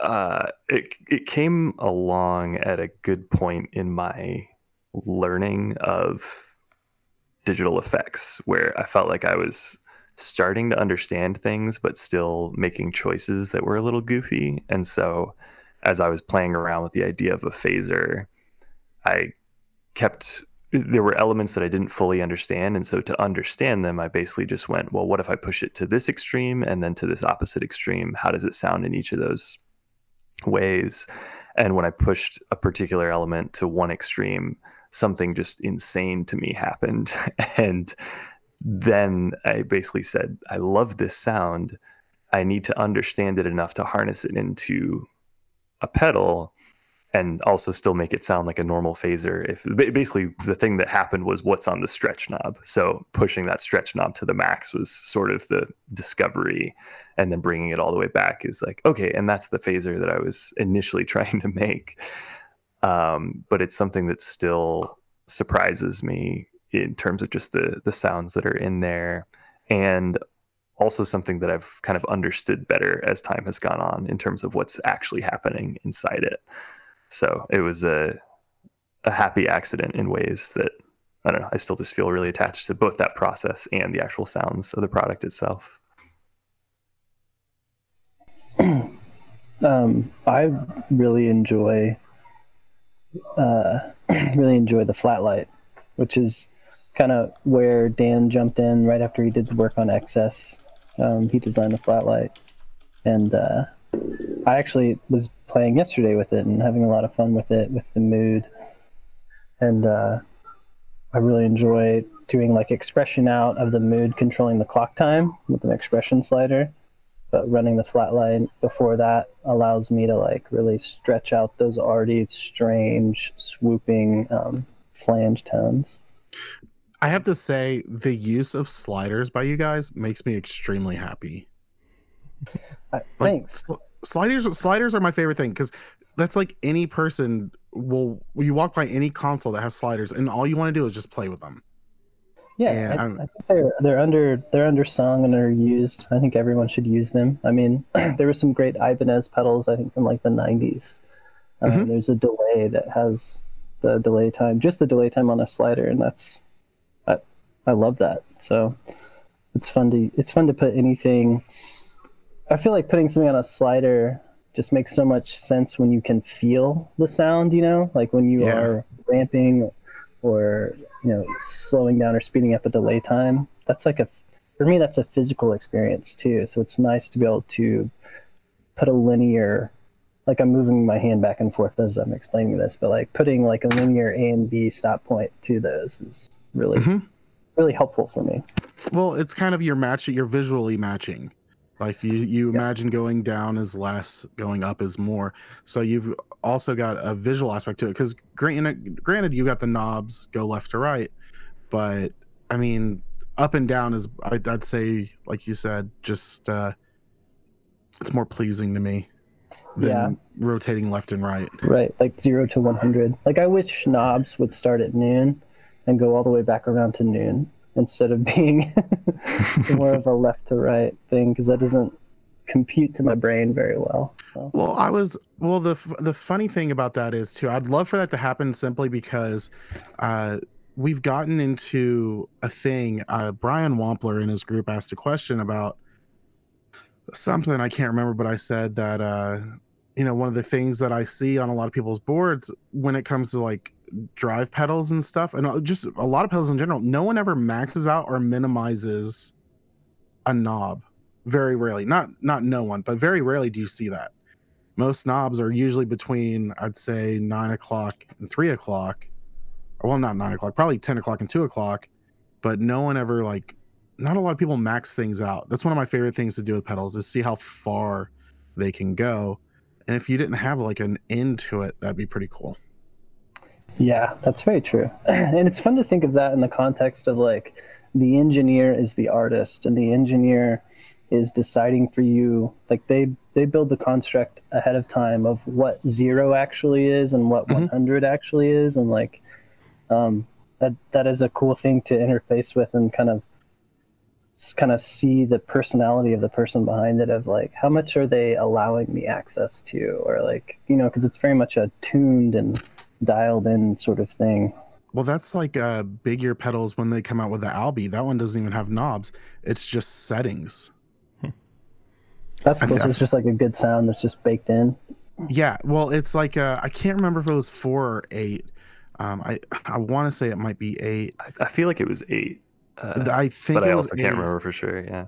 Uh, it it came along at a good point in my learning of digital effects, where I felt like I was starting to understand things, but still making choices that were a little goofy, and so as I was playing around with the idea of a phaser, I kept there were elements that I didn't fully understand. And so to understand them, I basically just went, well, what if I push it to this extreme and then to this opposite extreme? How does it sound in each of those ways? And when I pushed a particular element to one extreme, something just insane to me happened. and then I basically said, I love this sound. I need to understand it enough to harness it into a pedal and also still make it sound like a normal phaser. If basically the thing that happened was what's on the stretch knob. So pushing that stretch knob to the max was sort of the discovery, and then bringing it all the way back is like okay, and that's the phaser that I was initially trying to make. Um, but it's something that's still surprises me in terms of just the the sounds that are in there and also something that I've kind of understood better as time has gone on in terms of what's actually happening inside it. So it was a a happy accident in ways that I don't know. I still just feel really attached to both that process and the actual sounds of the product itself. Um, I really enjoy uh, really enjoy the flatlight, which is kind of where Dan jumped in right after he did the work on XS. Um, he designed the flatlight, and uh, I actually was playing yesterday with it and having a lot of fun with it with the mood, and uh, I really enjoy doing like expression out of the mood, controlling the clock time with an expression slider. But running the flat line before that allows me to like really stretch out those already strange, swooping um, flange tones. I have to say, the use of sliders by you guys makes me extremely happy. Uh, thanks. Sl- sliders, sliders are my favorite thing because that's like any person will you walk by any console that has sliders and all you want to do is just play with them yeah I, I'm- think they're they're under they're undersung and they're used. I think everyone should use them. I mean there were some great ibanez pedals i think from like the 90s uh, Mhm. there's a delay that has the delay time just the delay time on a slider and that's i i love that. So it's fun to it's fun to put anything i feel like putting something on a slider just makes so much sense when you can feel the sound you know? Like when you Yeah. are ramping or you know slowing down or speeding up a delay time that's like a for me that's a physical experience too. So it's nice to be able to put a linear like i'm moving my hand back and forth as i'm explaining this but like putting like a linear a and b stop point to those is really Mhm. really helpful for me. Well it's kind of your match that you're visually matching like you you imagine going down is less going up is more. So you've also got a visual aspect to it because granted granted you got the knobs go left to right but i mean up and down is i'd, I'd say like you said just uh it's more pleasing to me than Yeah. rotating left and right. Right like 0 to 100 like i wish knobs would start at noon and go all the way back around to noon instead of being more of a left to right thing because that doesn't compute to my brain very well so Well, I was well. The the funny thing about that is too. I'd love for that to happen simply because uh, we've gotten into a thing. Uh, Brian Wampler in his group asked a question about something I can't remember, but I said that uh, you know one of the things that I see on a lot of people's boards when it comes to like drive pedals and stuff, and uh, just a lot of pedals in general, no one ever maxes out or minimizes a knob. Very rarely. Not not no one but very rarely do you see that. Most knobs are usually between i'd say nine o'clock and three o'clock. Well not nine o'clock probably 10 o'clock and two o'clock but no one ever like not a lot of people max things out. That's one of my favorite things to do with pedals is see how far they can go. And if you didn't have like an end to it that'd be pretty cool Yeah, that's very true. And it's fun to think of that in the context of like the engineer is the artist and the engineer is deciding for you like they they build the construct ahead of time of what 0 actually is and what Mhm. 100 actually is and like um that that is a cool thing to interface with and kind of kind of see the personality of the person behind it of like how much are they allowing me access to or like you know because it's very much a tuned and dialed in sort of thing well that's like uh big ear pedals when they come out with the albi that one doesn't even have knobs it's just settings that's cool so it's just like a good sound that's just baked in Yeah, well, it's like uh, I can't remember if it was four or eight. Um, I I want to say it might be eight. I, I feel like it was eight. Uh, I think, but it I was also can't eight. remember for sure. Yeah.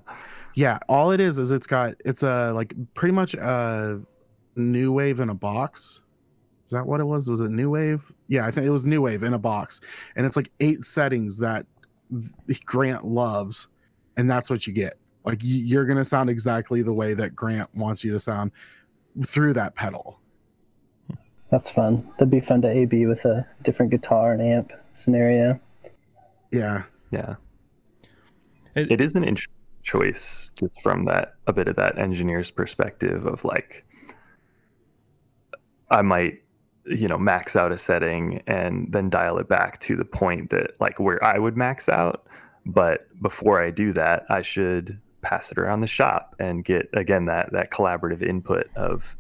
Yeah, all it is is it's got it's a like pretty much a new wave in a box. Is that what it was? Was it new wave? Yeah, I think it was new wave in a box, and it's like eight settings that Grant loves, and that's what you get. Like you're gonna sound exactly the way that Grant wants you to sound through that pedal. that's fun that'd be fun to ab with a different guitar and amp scenario Yeah, Yeah. It- it is an interesting choice just from that a bit of that engineer's perspective of like I might you know max out a setting and then dial it back to the point that like where I would max out. But before I do that, I should pass it around the shop and get again that that collaborative input of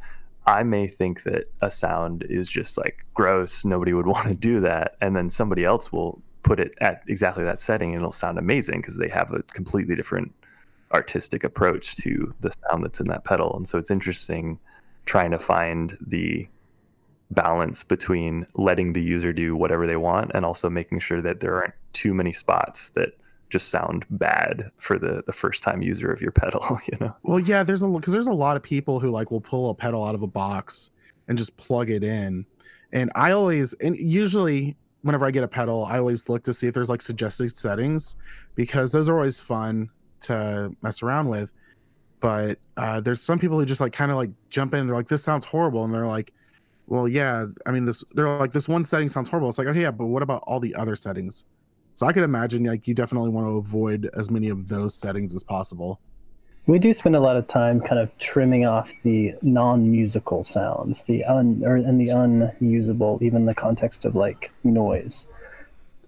I may think that a sound is just like gross, nobody would want to do that, and then somebody else will put it at exactly that setting and it'll sound amazing because they have a completely different artistic approach to the sound that's in that pedal. And so it's interesting trying to find the balance between letting the user do whatever they want and also making sure that there aren't too many spots that just sound bad for the the first time user of your pedal you know? Well yeah there's a because there's a lot of people who like will pull a pedal out of a box and just plug it in. And i always and usually whenever i get a pedal i always look to see if there's like suggested settings because those are always fun to mess around with. But uh, there's some people who just like kind of like jump in they're like this sounds horrible. And they're like well yeah i mean this they're like this one setting sounds horrible. It's like okay yeah but what about all the other settings? So i could imagine like you definitely want to avoid as many of those settings as possible. We do spend a lot of time kind of trimming off the non-musical sounds the un or and the unusable even in the context of like noise.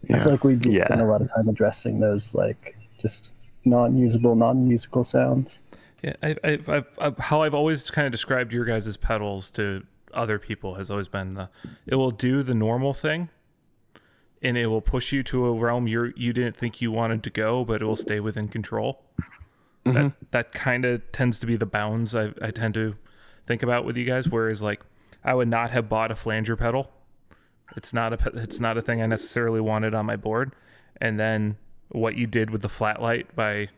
Yeah. i feel like we do yeah. spend a lot of time addressing those like just non-usable non-musical sounds. Yeah I, I, I've, I've, how i've always kind of described your guys' pedals to other people has always been the it will do the normal thing and it will push you to a realm you you didn't think you wanted to go but it will stay within control. Mm-hmm. that that kind of tends to be the bounds I, I tend to think about with you guys whereas like i would not have bought a flanger pedal. It's not a it's not a thing i necessarily wanted on my board. And then what you did with the flat light by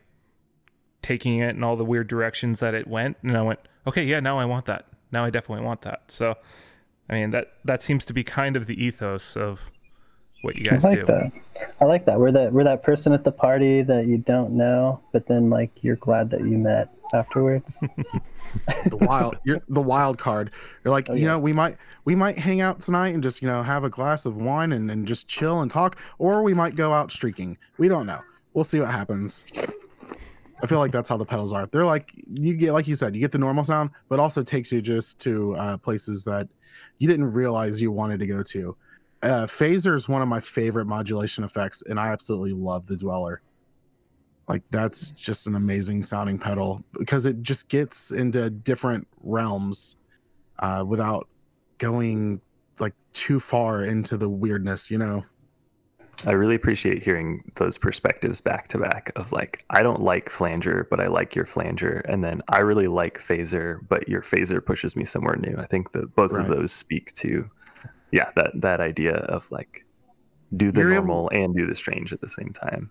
taking it in all the weird directions that it went and i went okay yeah now i want that now I definitely want that. So, I mean that that seems to be kind of the ethos of what you guys I like do. That. I like that. We're that we're that person at the party that you don't know, but then like you're glad that you met afterwards. the wild, you're the wild card. You're like, oh, you yes. know, we might we might hang out tonight and just you know have a glass of wine and, and just chill and talk, or we might go out streaking. We don't know. We'll see what happens. I feel like that's how the pedals are. They're like you get like you said, you get the normal sound, but also takes you just to uh, places that you didn't realize you wanted to go to. Uh, Phaser is one of my favorite modulation effects, and I absolutely love the Dweller. Like that's just an amazing sounding pedal because it just gets into different realms uh, without going like too far into the weirdness, you know. I really appreciate hearing those perspectives back to back of like, I don't like flanger, but I like your flanger. And then I really like phaser, but your phaser pushes me somewhere new. I think that both right. of those speak to, yeah, that, that idea of like, do the You're normal able... and do the strange at the same time.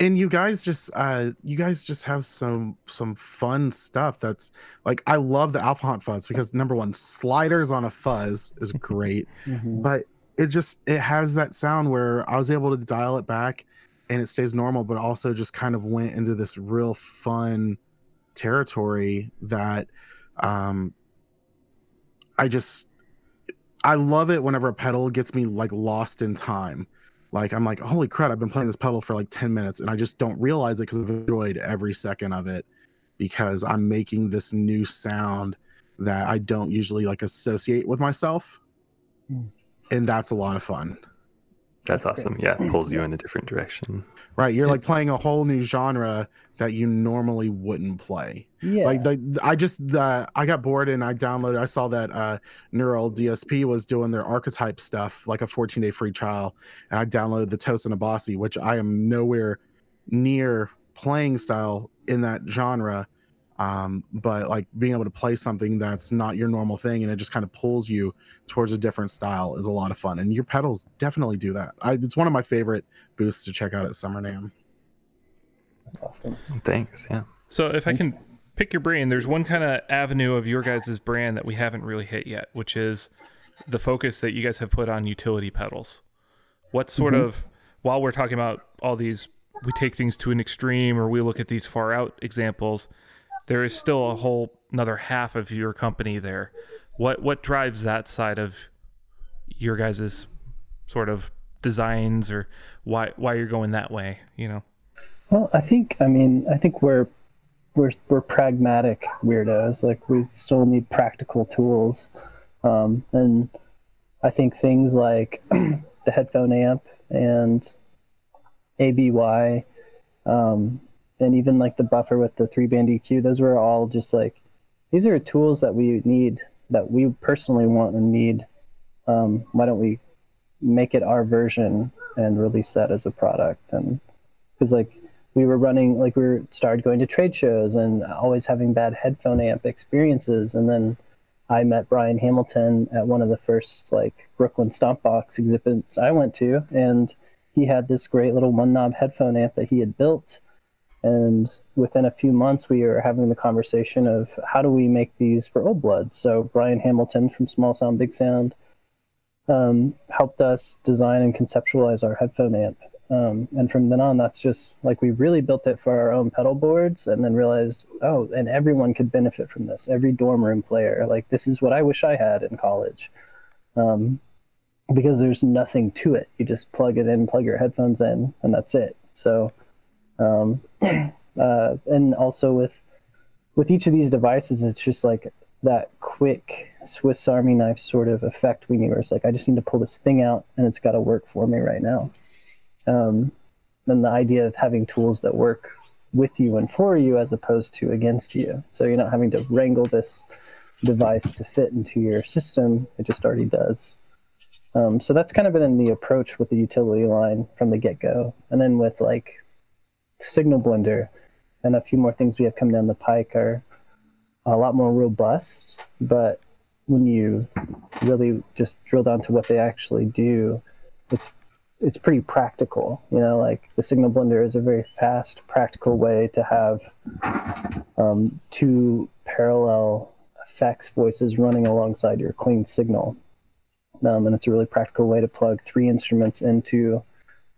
And you guys just uh you guys just have some some fun stuff that's like I love the Alpha Haunt fuzz because number one, sliders on a fuzz is great. mm-hmm. But it just it has that sound where I was able to dial it back and it stays normal, but also just kind of went into this real fun territory that um I just I love it whenever a pedal gets me like lost in time. Like I'm like, holy crap, I've been playing this pedal for like 10 minutes and I just don't realize it because I've enjoyed every second of it because I'm making this new sound that I don't usually like associate with myself. Mm and that's a lot of fun. That's, that's awesome. Great. Yeah, it pulls you in a different direction. Right, you're like playing a whole new genre that you normally wouldn't play. Yeah. Like the, I just the I got bored and I downloaded. I saw that uh, Neural DSP was doing their archetype stuff, like a 14 day free trial, and I downloaded the Tosin Abasi, which I am nowhere near playing style in that genre um, but like being able to play something that's not your normal thing and it just kind of pulls you towards a different style is a lot of fun and your pedals definitely do that. I, it's one of my favorite booths to check out at summer NAMM that's awesome. Thanks yeah. So if i can pick your brain there's one kind of avenue of your guys' brand that we haven't really hit yet which is the focus that you guys have put on utility pedals. What sort mm-hmm. of while we're talking about all these we take things to an extreme or we look at these far out examples there is still a whole another half of your company there. What what drives that side of your guys's sort of designs or why why you're going that way, you know? Well, I think I mean I think we're we're we're pragmatic weirdos. Like we still need practical tools, um, and I think things like the headphone amp and ABY, um, and even like the buffer with the three band EQ, those were all just like these are tools that we need that we personally want and need. Um, why don't we make it our version and release that as a product? And because like we were running, like we were started going to trade shows and always having bad headphone amp experiences, and then I met Brian Hamilton at one of the first like Brooklyn Stompbox exhibits I went to, and he had this great little one knob headphone amp that he had built. And within a few months, we are having the conversation of how do we make these for Old Blood. So Brian Hamilton from Small Sound Big Sound um, helped us design and conceptualize our headphone amp. Um, and from then on, that's just like we really built it for our own pedal boards and then realized, oh, and everyone could benefit from this. Every dorm room player, like, this is what I wish I had in college. Um, because there's nothing to it. You just plug it in, plug your headphones in, and that's it. So, um, uh, and also with with each of these devices, it's just like that quick Swiss Army knife sort of effect we need. Where it's like I just need to pull this thing out, and it's got to work for me right now um, then the idea of having tools that work with you and for you as opposed to against you. So you're not having to wrangle this device to fit into your system, it just already does. Um, so that's kind of been in the approach with the utility line from the get go. And then with like Signal Blender and a few more things we have come down the pike are a lot more robust. But when you really just drill down to what they actually do, it's it's pretty practical. You know, like the Signal Blender is a very fast, practical way to have um, two parallel effects voices running alongside your clean signal. Um, and it's a really practical way to plug three instruments into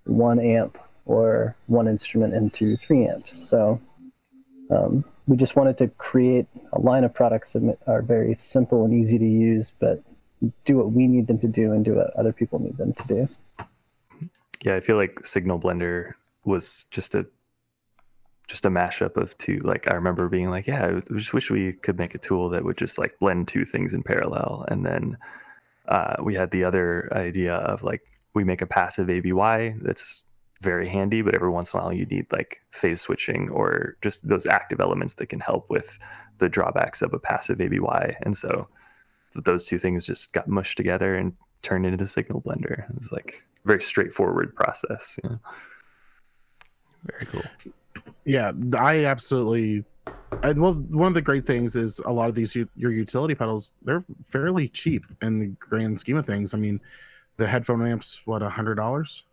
one amp or one instrument into three amps. So um, we just wanted to create a line of products that are very simple and easy to use, but do what we need them to do and do what other people need them to do. Yeah, I feel like Signal Blender was just a just a mashup of two. Like I remember being like, yeah, I just wish we could make a tool that would just like blend two things in parallel. And then uh, we had the other idea of like we make a passive ABY that's very handy, but every once in a while you need like phase switching or just those active elements that can help with the drawbacks of a passive ABY. And so those two things just got mushed together and turned into Signal Blender. It's like very straightforward process. You know? Very cool. Yeah, I absolutely. I, well, one of the great things is a lot of these your utility pedals they're fairly cheap in the grand scheme of things. I mean, the headphone amps what a hundred dollars.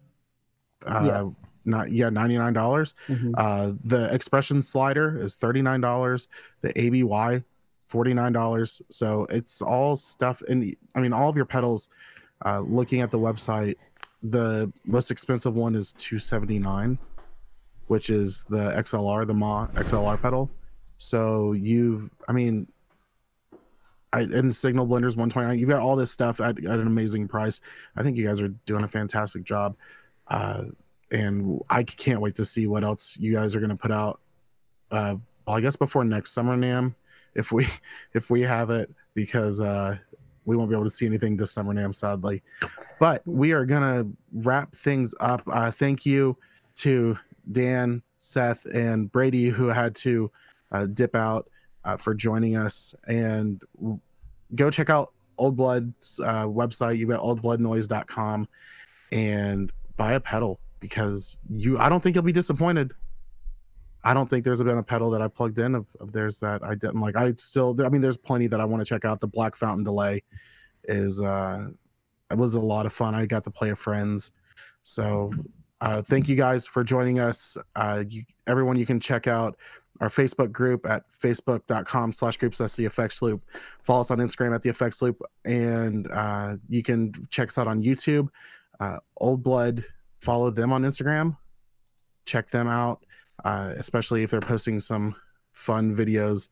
Uh, yeah. Not yeah, ninety nine dollars. Mm-hmm. Uh, the expression slider is thirty nine dollars. The ABY forty nine dollars. So it's all stuff, and I mean all of your pedals. Uh, looking at the website, the most expensive one is 279 which is the xlr the ma xlr pedal so you've i mean I, and signal blenders 129 you've got all this stuff at, at an amazing price i think you guys are doing a fantastic job uh, and i can't wait to see what else you guys are going to put out uh, well i guess before next summer NAMM if we if we have it because uh we won't be able to see anything this summer NAMM, sadly. But we are gonna wrap things up. Uh, thank you to Dan, Seth, and Brady who had to uh, dip out uh, for joining us. And go check out Old Blood's uh, website. You got oldbloodnoise.com and buy a pedal because you. I don't think you'll be disappointed. I don't think there's been a pedal that I plugged in of, of theirs that I didn't like. I still, I mean, there's plenty that I want to check out. The Black Fountain Delay is, uh, it was a lot of fun. I got to play with friends. So, uh, thank you guys for joining us. Uh, you, everyone, you can check out our Facebook group at facebook.com slash groups that's the effects loop. Follow us on Instagram at the effects loop. And uh, you can check us out on YouTube. Uh, Old Blood, follow them on Instagram. Check them out uh, especially if they're posting some fun videos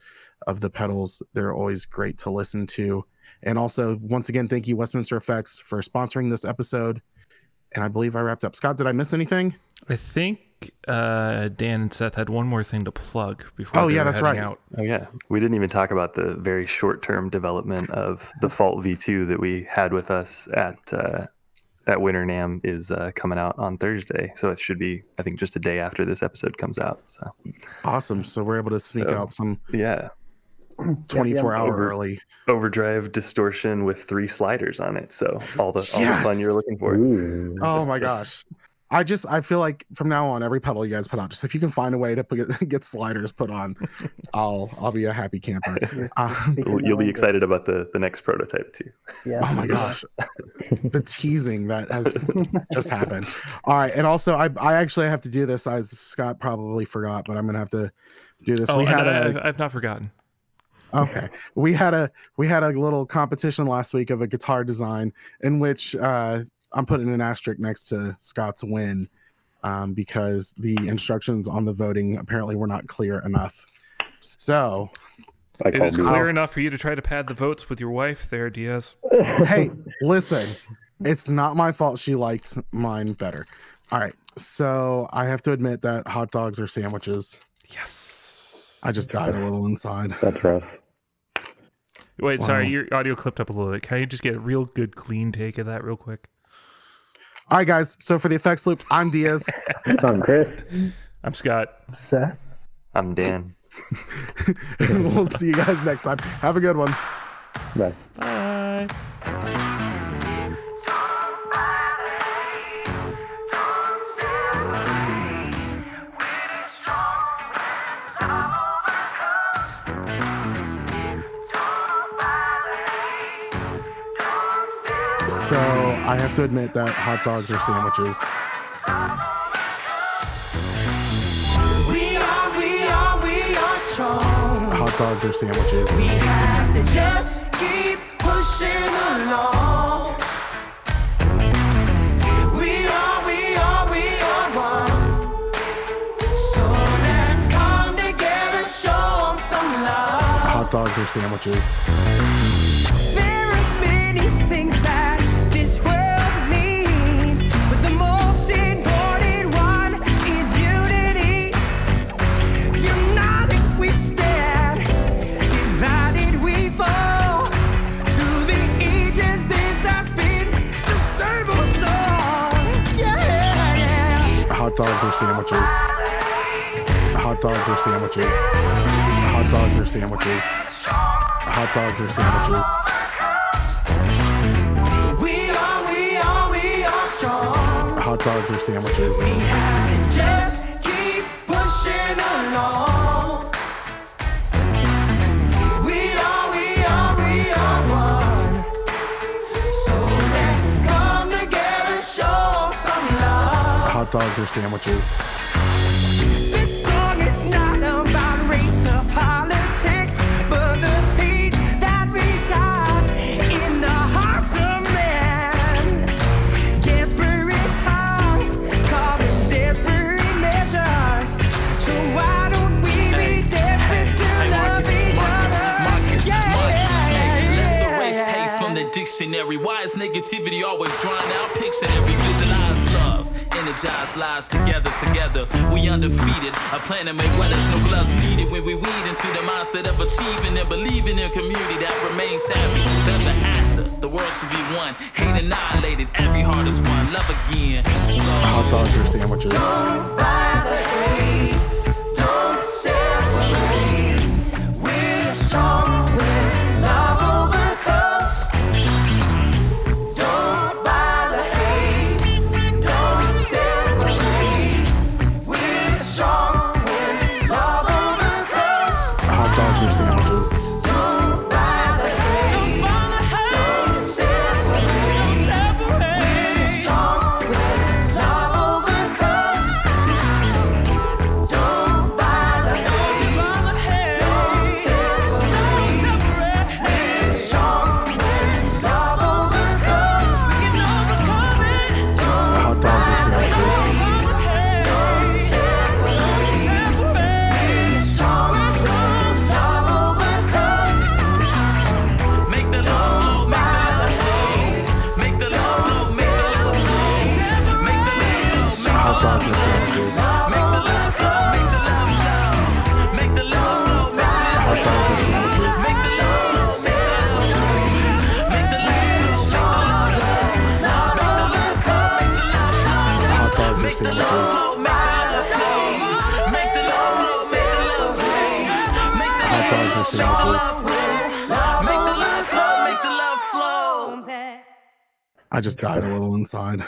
of the pedals. They're always great to listen to. And also, once again, thank you, Westminster Effects, for sponsoring this episode. And I believe I wrapped up. Scott, did I miss anything? I think think uh, Dan and Seth had one more thing to plug before. Oh, yeah, that's right. Out. Oh yeah, we didn't even talk about the very short-term development of the Fault V2 that we had with us at uh, at Winter NAMM is uh, coming out on Thursday, so it should be I think just a day after this episode comes out. So Awesome. So we're able to sneak So- out some yeah, 24 hour Over- early. overdrive distortion with three sliders on it, so all the all the fun you're looking for. Ooh. Oh my gosh. I just I feel like from now on, every pedal you guys put out, just if you can find a way to put, get sliders put on, I'll I'll be a happy camper. Uh, You'll, you'll be excited about the the next prototype too. Yeah. oh my gosh, the teasing that has just happened. All right, and also I I actually have to do this. I Scott probably forgot, but I'm gonna have to do this. Oh, we had and a I, I've not forgotten. okay we had a we had a little competition last week of a guitar design in which uh i'm putting an asterisk next to scott's win um, because the instructions on the voting apparently were not clear enough so I It called is you. clear enough for you to try to pad the votes with your wife, there, Diaz. hey listen it's not my fault she liked mine better all right so i have to admit that hot dogs are sandwiches Yes. i just died a little inside That's rough. Wait, sorry, your audio clipped up a little bit. Can you just get a real good, clean take of that real quick? All right guys so for the effects loop i'm diaz I'm Chris. I'm Scott. Seth. I'm Dan. we'll see you guys next time have a good one Bye. Bye. I have to admit that hot dogs are sandwiches. We are, we are, we are strong. Hot dogs are sandwiches. We have to just keep pushing along. We are, we are, we are one. So let's come together, show some love. Hot dogs are sandwiches. Dogs are sandwiches. Hot dogs are sandwiches. Hot dogs are sandwiches. Hot dogs are sandwiches. We are, we are, we are strong. Hot dogs are sandwiches. We have to just yeah. hate from the dictionary. Why is negativity always drawn out? Picture every visualize love. Energize lives together, together. We undefeated. A plan to make weathers, no gloves needed when we weed into the mindset of achieving and believing in a community that remains happy. Ever after, the world should be one. Hate annihilated, every heart is one. Love again. So, Hot dogs are sandwiches. I just died a little inside.